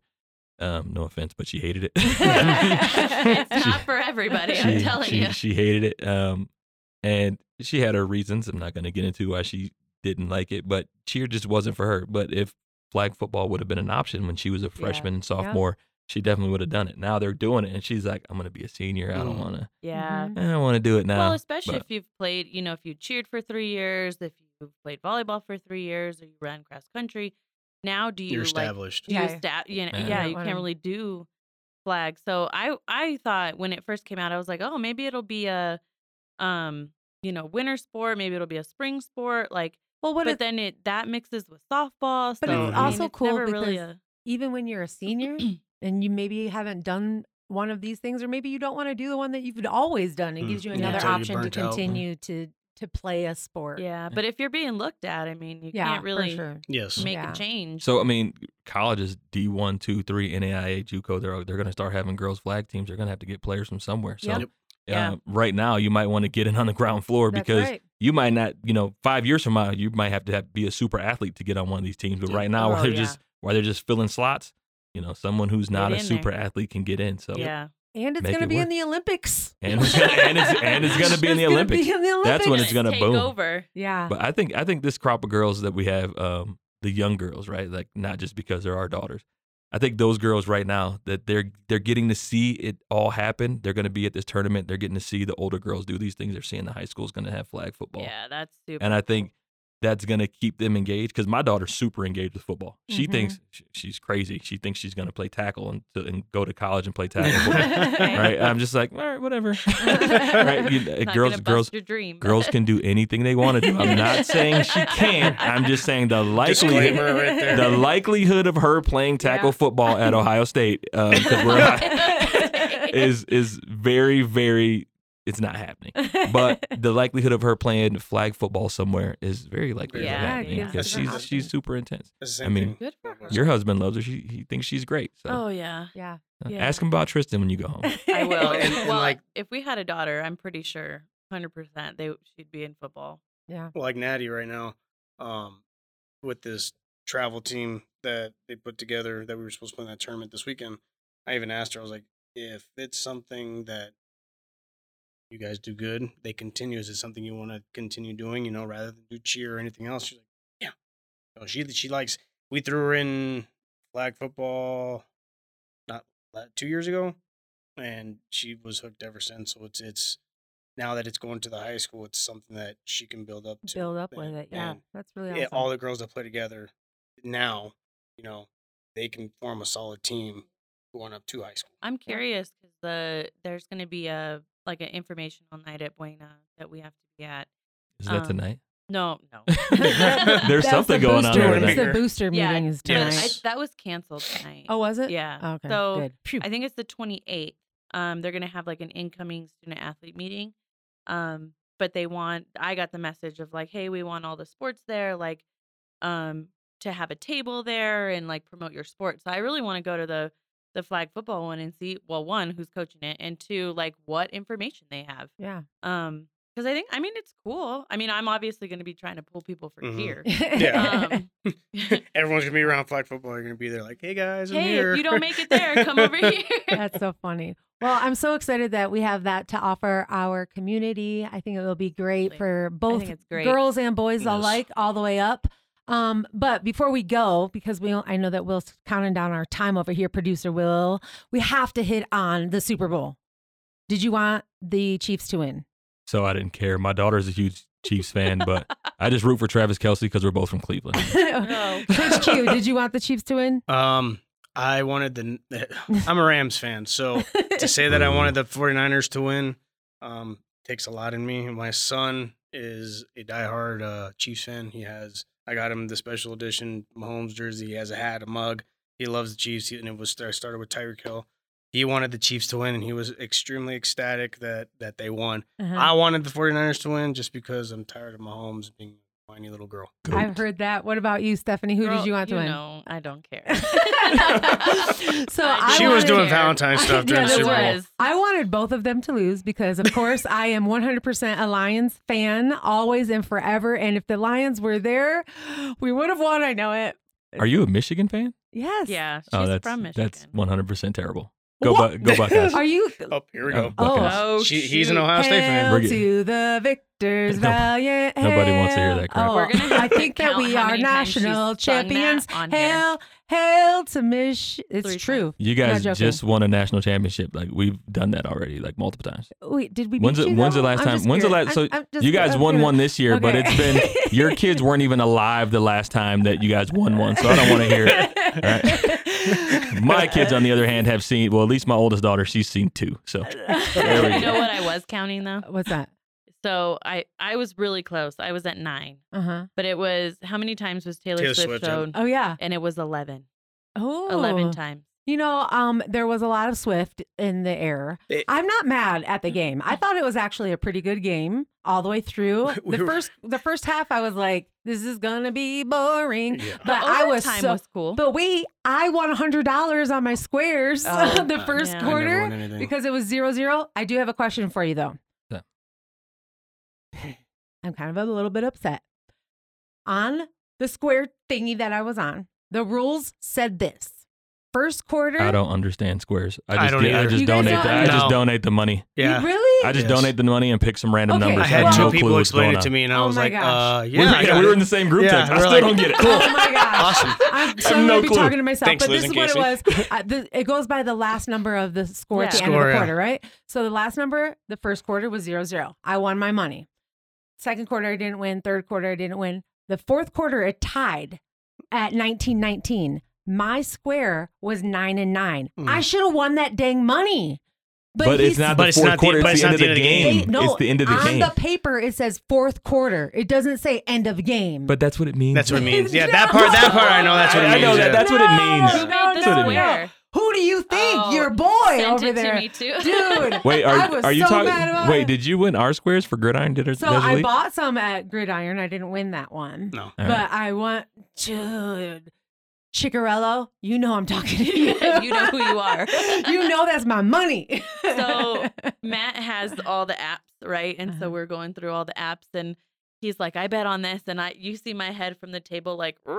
Um, no offense, but she hated it. it's She- not for everybody. I'm telling she, you. She hated it. Um, and she had her reasons. I'm not going to get into why she didn't like it, but cheer just wasn't for her. But if flag football would have been an option when she was a freshman and sophomore, she definitely would have done it. Now they're doing it, and she's like, "I'm going to be a senior. I don't Mhm. want to. yeah. I don't want to do it now." well, especially but- if you've played, you know, if you cheered for three years, if you've played volleyball for three years, or you ran cross country. Now, do you You're like established. do you Yeah. sta- you know, Yeah. yeah, You you can't really do flag. So I I thought when it first came out, I was like, oh, maybe it'll be a um, you know, winter sport, maybe it'll be a spring sport, like Well, what but if, then it that mixes with softball. But so, it's I mean, also it's cool never really because a, even when you're a senior and you maybe haven't done one of these things, or maybe you don't want to do the one that you've always done, it Mm. gives you another Until you're option to burnt out. continue to to play a sport. yeah. But if you're being looked at, I mean, you yeah, can't really sure. Yes. make Yeah. a change. So I mean, colleges D one, two, three, NAIA, JUCO, they're they're going to start having girls flag teams. They're going to have to get players from somewhere. So Yep. Yep. Yeah. uh, right now, you might want to get in on the ground floor That's because right. you might not, you know, five years from now, you might have to have, be a super athlete to get on one of these teams. But right now, Oh, while they're yeah. just while they're just filling slots, you know, someone who's not a in there. super athlete can get in. So yeah. and it's Make going to it be in the Olympics. and it's gonna, and it's and it's going to be in the Olympics. Be in the That's when it's gonna boom. over. Yeah. But I think I think this crop of girls that we have, um, the young girls, right? Like not just because they're our daughters. I think those girls right now that they're they're getting to see it all happen. They're going to be at this tournament. They're getting to see the older girls do these things. They're seeing the high school is going to have flag football. Yeah, that's super. and I think that's going to keep them engaged because my daughter's super engaged with football. She Mhm. thinks she's crazy. She thinks she's going to play tackle and, to, and go to college and play tackle right? I'm just like, all right, whatever. right? You, uh, girls, girls, your dream. girls can do anything they want to do. I'm not saying she can't. I'm just saying the likelihood, right there. the likelihood of her playing tackle Yeah. football at Ohio State because we're is is very very. It's not happening. But the likelihood of her playing flag football somewhere is very likely Yeah, of yeah, happening yeah. because That's she's awesome. she's super intense. The I same mean. Good for her. Your husband loves her. She, he thinks she's great. So Oh yeah, yeah. uh, yeah. ask him about Tristan when you go home. I will. And- and, well, like- if we had a daughter, I'm pretty sure, hundred percent, they she'd be in football. Yeah. Well, like Natty right now, um, with this travel team that they put together that we were supposed to play in that tournament this weekend. I even asked her, I was like, if it's something that you guys do good, they continue. Is it something you want to continue doing? You know, rather than do cheer or anything else? She's like, yeah. So she she likes. We threw her in flag football, not two years ago, and she was hooked ever since. So it's it's now that it's going to the high school, it's something that she can build up to. Build up with it. Yeah. That's really yeah, awesome. all the girls that play together now, you know, they can form a solid team going up to high school. I'm curious because the there's going to be a like an informational night at Buena that we have to be at. Is that Um, tonight? No, no. There's That's something the going on booster- over it's there. The booster Yeah, meeting is but tonight. I, that was canceled tonight. oh, was it? yeah. Okay. So good. Phew. I think it's the 28th. Um, they're gonna have like an incoming student athlete meeting. Um, but they want. I got the message of like, hey, we want all the sports there, like, um, to have a table there and like promote your sport. So I really want to go to the the flag football one and see. Well, one, who's coaching it, and two, like what information they have. yeah. Um, because I think I mean it's cool. I mean, I'm obviously going to be trying to pull people for Mhm. cheer. Yeah. Um, Everyone's gonna be around flag football. You're gonna be there like, hey guys, I'm hey, here. if you don't make it there, come over here. That's so funny. Well, I'm so excited that we have that to offer our community. I think it will be great for both great. girls and boys Yes. alike, all the way up. Um, but before we go, because we I know that Will's counting down our time over here, producer Will, we have to hit on the Super Bowl. Did you want the Chiefs to win? So I didn't care. My daughter's a huge Chiefs fan, but I just root for Travis Kelce because we're both from Cleveland. No. Coach Q, did you want the Chiefs to win? Um, I wanted the. I'm a Rams fan, so to say that I wanted the 49ers to win um, takes a lot in me. My son is a diehard uh, Chiefs fan. He has. I got him the special edition Mahomes jersey. He has a hat, a mug. He loves the Chiefs, and it was I started with Tyreek Hill. He wanted the Chiefs to win, and he was extremely ecstatic that that they won. Uh-huh. I wanted the 49ers to win just because I'm tired of Mahomes being whiny little girl. I've heard that. What about you, Stephanie? Who Girl, did you want to you win? know, I don't care. so I she was wanted- doing Valentine's stuff during Yeah, the that's Super Bowl. I wanted both of them to lose because, of course, I am 100% a Lions fan, always and forever. And if the Lions were there, we would have won. I know it. Are you a Michigan fan? Yes. yeah, she's oh, that's from Michigan. that's 100% terrible. Go, What? Bu- go Buckeyes. Are you? Oh, here we go. Oh, Buckeyes. oh, She, he's an. Ohio State fan. Hail Bring it. to the victors, Nobody- valiant. nobody wants to hear that crap. Oh, We're gonna I think that we are many times she's national champions. on here. Hail, hail to Mich. It's Three true. You guys just won a national championship. Like we've done that already, like multiple times. Wait, did we? When's beat the, when's the last I'm time? just When's the last? So I'm- I'm just- you guys I'm won curious. one this year, but it's been your kids weren't even alive the last time that you guys won one. So I don't want to hear it. Right. My kids, on the other hand, have seen. Well, at least my oldest daughter, she's seen two. So There we you know what I was counting though? What's that? So I I was really close. I was at nine, Uh huh. but it was how many times was Taylor, Taylor Swift, Swift, shown? Oh yeah. And it was eleven. Oh, Eleven times. You know, um, there was a lot of Swift in the air. It- I'm not mad at the game. I thought it was actually a pretty good game all the way through. We The were- first, the first half, I was like, "This is gonna be boring." Yeah. But The I was overtime so. was cool. But wait, I won hundred dollars on my squares Oh, the uh, first yeah. Quarter because it was zero zero. I do have a question for you though. Yeah. I'm kind of a little bit upset. On the square thingy that I was on, the rules said this. First quarter. I don't understand squares. I I just don't get- I just donate. don't The, I just donate the money. You yeah. really? I just Yes. donate the money and pick some random Okay. numbers. I had Well- two no people clue what's explain it to me, and I Oh was my like, gosh. uh, We yeah, were, yeah, we were in the same group Yeah, text. I still like, don't get it. Oh my gosh. Awesome. I'm so have gonna no be clue. talking to myself, Thanks, but this is and what it was. Uh, the, it goes by the last number of the score at the Yeah. end of Score, the yeah. quarter, right? So the last number, the first quarter was zero zero. I won my money. Second quarter, I didn't win. Third quarter, I didn't win. The fourth quarter, it tied at 1919. My square was nine and nine. Mm. I should have won that dang money. But, he's- it's not But the it's fourth not the- quarter. but it's the end of the They- game. no, it's the end of the on game. On the paper, it says fourth quarter. It doesn't say end of game. But that's what it means. That's what it means. Yeah, that part. That part. I know. That's what it means. I know that. yeah. That's what it means. No, made no, That's what it means. Square? Who do you think? Oh, Your boy Sent over it there. to me too. Dude. Wait, I are was are you so talking? Wait, it. did you win our squares for Gridiron? Did it? So I bought some at Gridiron. I didn't win that one. No. All but right. I want, dude, Chicarello, you know I'm talking to you. You know who you are. you know that's my money. So, Matt has all the apps, right? And Uh-huh. so we're going through all the apps and he's like, I bet on this. And I you see my head from the table like, "Er?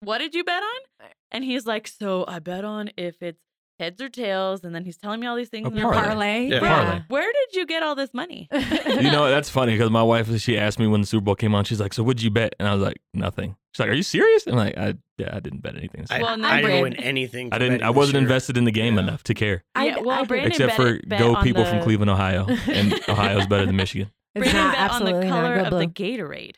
What did you bet on? And he's like, So I bet on if it's heads or tails. And then he's telling me all these things. A and I'm your parlay. Yeah, parlay. Where did you get all this money? You know that's funny because my wife she asked me when the Super Bowl came on. She's like, "So what'd you bet?" And I was like, "Nothing." She's like, "Are you serious?" I'm like, "I yeah, I didn't bet anything." I, Well, I didn't win anything. I didn't. I wasn't year. invested in the game Yeah. enough to care, I- yeah, well, I- Brandon except for bet go on people the, from Cleveland, Ohio, and Ohio's better than Michigan. It's Brandon not bet on the color of the. Gatorade.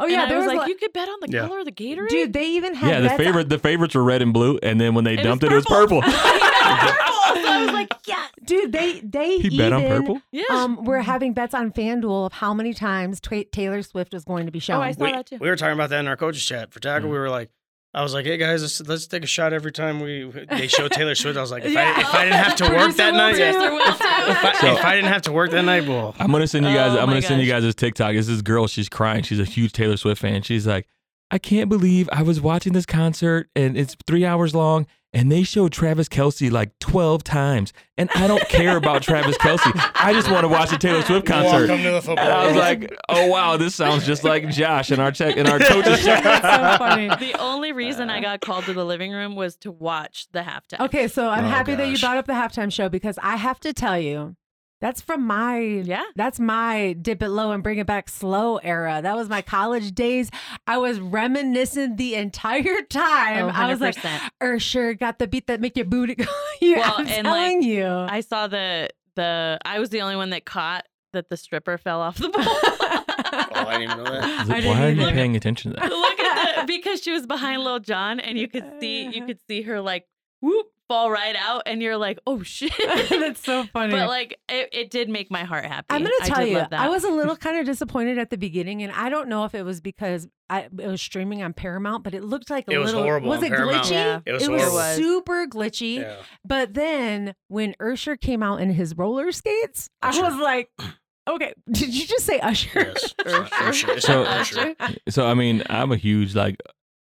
Oh And yeah, I there was, was, like, like, you could bet on the Yeah. color of the Gatorade. dude. They even had Yeah, the bets on- favorite the favorites were red and blue, and then when they It dumped it, it was purple. purple. purple. So I was like, yes. dude. They they he even bet on purple. Yeah. um, we're having bets on FanDuel of how many times Tra- Taylor Swift was going to be shown. Oh, I saw we, that too. we were talking about that in our coaches chat for tackle. Mm. We were like, I was like, hey guys, let's, let's take a shot every time we they show Taylor Swift. I was like, if, Yeah. I, if I didn't have to work that night, too. yeah. Producer will if, I. So- if I didn't have to work that night, well, I'm gonna send you guys. Oh I'm gonna send you guys this TikTok. It's this girl. She's crying. She's a huge Taylor Swift fan. She's like, I can't believe I was watching this concert and it's three hours long, and they showed Travis Kelce like 12 times, and I don't care about Travis Kelce. I just want to watch the Taylor Swift concert. welcome to the football. And I was like, oh wow, this sounds just like Josh in our check in our coaches chat. That's so funny. The only reason I got called to the living room was to watch the halftime. Okay, so I'm Oh, happy that you brought up the halftime show because I have to tell you, that's from my Yeah. That's my dip it low and bring it back slow era. That was my college days. I was reminiscing the entire time. Oh, I was like, 100%. Usher got the beat that make your booty go. yeah, Well, I'm and, telling like, you. I saw the the I was the only one that caught that the stripper fell off the pole. oh, I didn't know that. I Why are you either. paying attention to that? Look at the because she was behind Lil Jon and you could see you could see her like whoop fall right out and you're like, oh shit. That's so funny. But like it, it did make my heart happy. I'm gonna tell did you, love that. I was a little kind of disappointed at the beginning, and I don't know if it was because I it was streaming on Paramount, but it looked like a It was little. horrible Was on it Paramount. glitchy? Yeah. It was it was horrible. super glitchy. Yeah. But then when Ursher came out in his roller skates, Usher. I was like, okay, did you just say Usher? Yes. Ursher. Ursher. So- not Ursher. So I mean, I'm a huge like,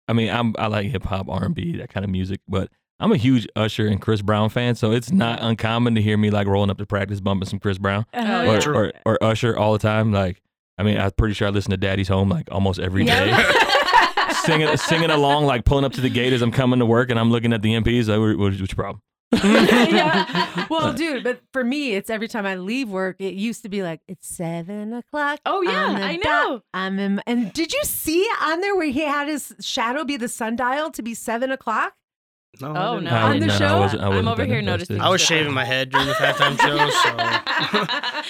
I mean, I'm I like hip hop, R and B, that kind of music, but I'm a huge Usher and Chris Brown fan, so it's not uncommon to hear me like rolling up to practice bumping some Chris Brown Oh, Uh-huh. yeah. or, True. or or Usher all the time. Like, I mean, I'm pretty sure I listen to Daddy's Home like almost every day. Yeah. singing singing along, like pulling up to the gate as I'm coming to work, and I'm looking at the MPs. Like, what, what's your problem? yeah. Well, dude, but for me, it's every time I leave work, it used to be like, it's seven o'clock. Oh, yeah, I dot. know. I'm in, and did you see on there where he had his shadow be the sundial to be seven o'clock? No, Oh, didn't. no. I- On the no, show? I wasn't, I I'm over here invested. noticing I was shaving my head during the halftime show,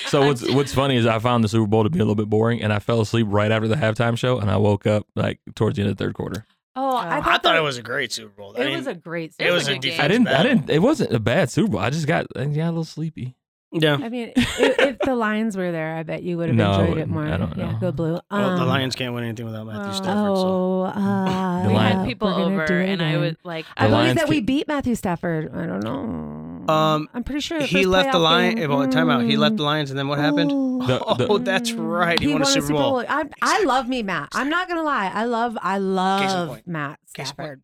so So what's what's funny is I found the Super Bowl to be a little bit boring, and I fell asleep right after the halftime show, and I woke up like towards the end of the third quarter. Oh, I I thought, thought it was a great Super Bowl. I It mean, was a great. it was a a game. defense I didn't. I didn't. It wasn't a bad Super Bowl. I just got I got a little sleepy. Yeah. I mean, if, if the Lions were there, I bet you would have No, enjoyed it more. I don't Yeah, know. go blue. Well, the Um, Lions can't win anything without Matthew. Stafford. So. Oh, uh, The we Lions- had people we're gonna over do it and I again. was like I The believe Lions that we can- beat Matthew Stafford. I don't know. Um, I'm pretty sure the he first left the playoff line. game- Well, time out. He left Mm. the Lions, and then what happened? Ooh. The- the- oh, that's right. He, won, a Super Bowl. I, I love me, Matt. I'm not gonna lie. I love I love point. Matt Case in point. Stafford.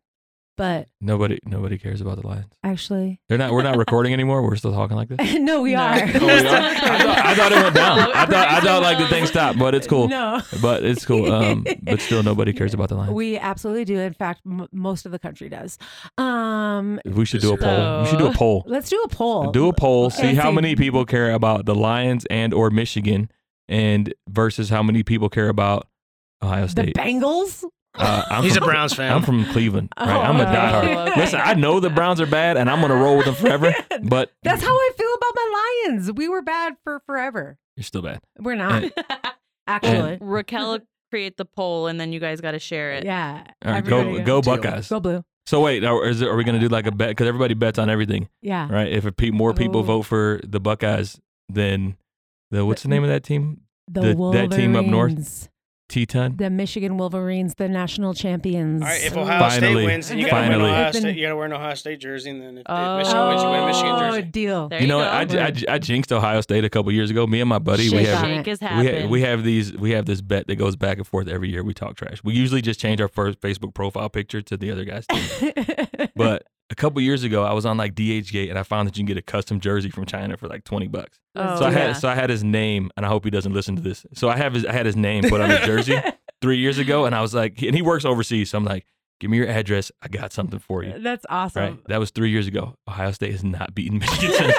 But Nobody nobody cares about the Lions. actually, They're not. We're not recording anymore. We're still talking like this. no, we No. are. Oh, we are? I, thought, I thought it went down. I thought I thought like the thing stopped, but it's cool. No, But it's cool. Um, but still, nobody cares about the Lions. we absolutely do. In fact, m- most of the country does. Um, We should do a poll. We should do a poll. let's do a poll. Do a poll. See how see- many people care about the Lions and or Michigan, and versus how many people care about Ohio the State. Bengals. Uh, I'm He's a Browns fan. I'm from Cleveland. Right? I'm a Oh, diehard. okay. Listen, I know the Browns are bad, and I'm gonna roll with them forever. But That's how I feel about my Lions. We were bad for forever. you're still bad. We're not And- actually. Raquel create the poll and then you guys got to share it. yeah. All right, everybody go go Buckeyes. Go blue. So wait, now, is it, are we gonna do like a bet? Because everybody bets on everything, Yeah. right? If a pe- more people Oh. vote for the Buckeyes, then the what's the name of that team? The, The- that team up north? Wolverines. Teton. The Michigan Wolverines, the national champions. All right, if Ohio Finally. State wins, then you gotta win Ohio been- State. You gotta wear an Ohio State jersey, and then if, Oh. if Michigan wins, you win a Michigan Oh, jersey. deal. There You know, go. what? I, j- I, j- I jinxed Ohio State a couple years ago. Me and my buddy, we have on Shake it. is we happening. have, we have these we have this bet that goes back and forth every year. We talk trash. We usually just change our first Facebook profile picture to the other guy's team. but a couple years ago, I was on like DHgate and I found that you can get a custom jersey from China for like twenty bucks. Oh, so I yeah. had so I had his name, and I hope he doesn't listen to this. So I have his I had his name put on his jersey three years ago, and I was like, and he works overseas, so I'm like, give me your address. I got something for you. That's awesome. Right, that was three years ago. Ohio State has not beaten Michigan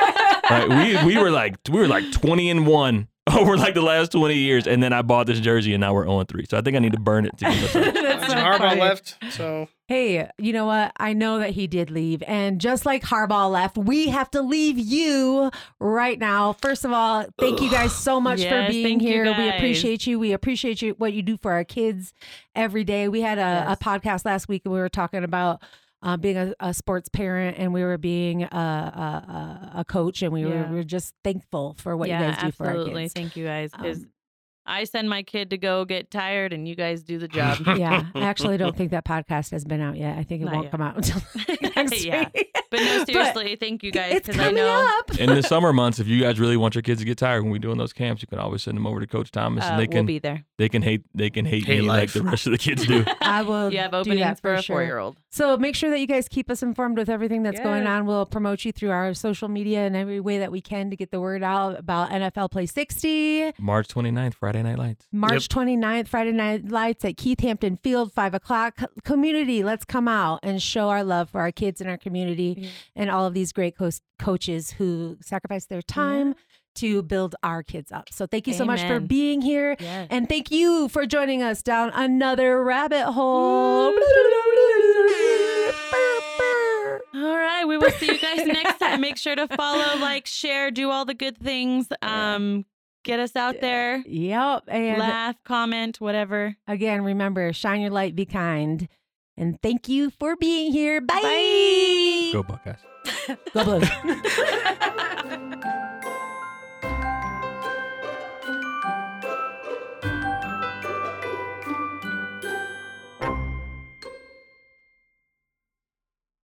right, we we were like we were like twenty and one over like the last 20 years. And then I bought this jersey and now we're oh on 3. So I think I need to burn it to give us a- That's so Harbaugh funny. left, so Hey, you know what? I know that he did leave. And just like Harbaugh left, we have to leave you right now. First of all, thank you guys so much for being here. We appreciate you. We appreciate you what you do for our kids every day. We had a, Yes. a podcast last week and we were talking about uh, being a, a sports parent and we were being a, a, a, coach and we were, we were just thankful for what yeah, you guys do for our kids. Thank you guys. Um, I send my kid to go get tired, and you guys do the job. yeah, I actually don't think that podcast has been out yet. I think it Not won't yet. come out until next Yeah. week. But no, seriously, thank you guys. it's Because I coming know up. in the summer months, if you guys really want your kids to get tired when we're doing those camps, you can always send them over to Coach Thomas uh, and they we'll can be there. they can hate they can hate, Hate me like the rest of the kids do. I will You have do openings that for, a sure. four-year-old. So make sure that you guys keep us informed with everything that's going on. We'll promote you through our social media in every way that we can to get the word out about NFL Play 60. March 29th, Friday Night Lights. March 29th, Friday Night Lights at Keith Hampton Field, 5 o'clock. Community, let's come out and show our love for our kids in our community Yeah. and all of these great co- coaches who sacrifice their time to build our kids up. So thank you so much for being here. Yes. And thank you for joining us down another rabbit hole. All right, we will see you guys next time. Make sure to follow, like, share, do all the good things. Um, get us out there. Yep. And Laugh, comment, whatever. again, remember, shine your light, be kind. And thank you for being here. Bye. Bye. Go Buckeyes. Go Blues.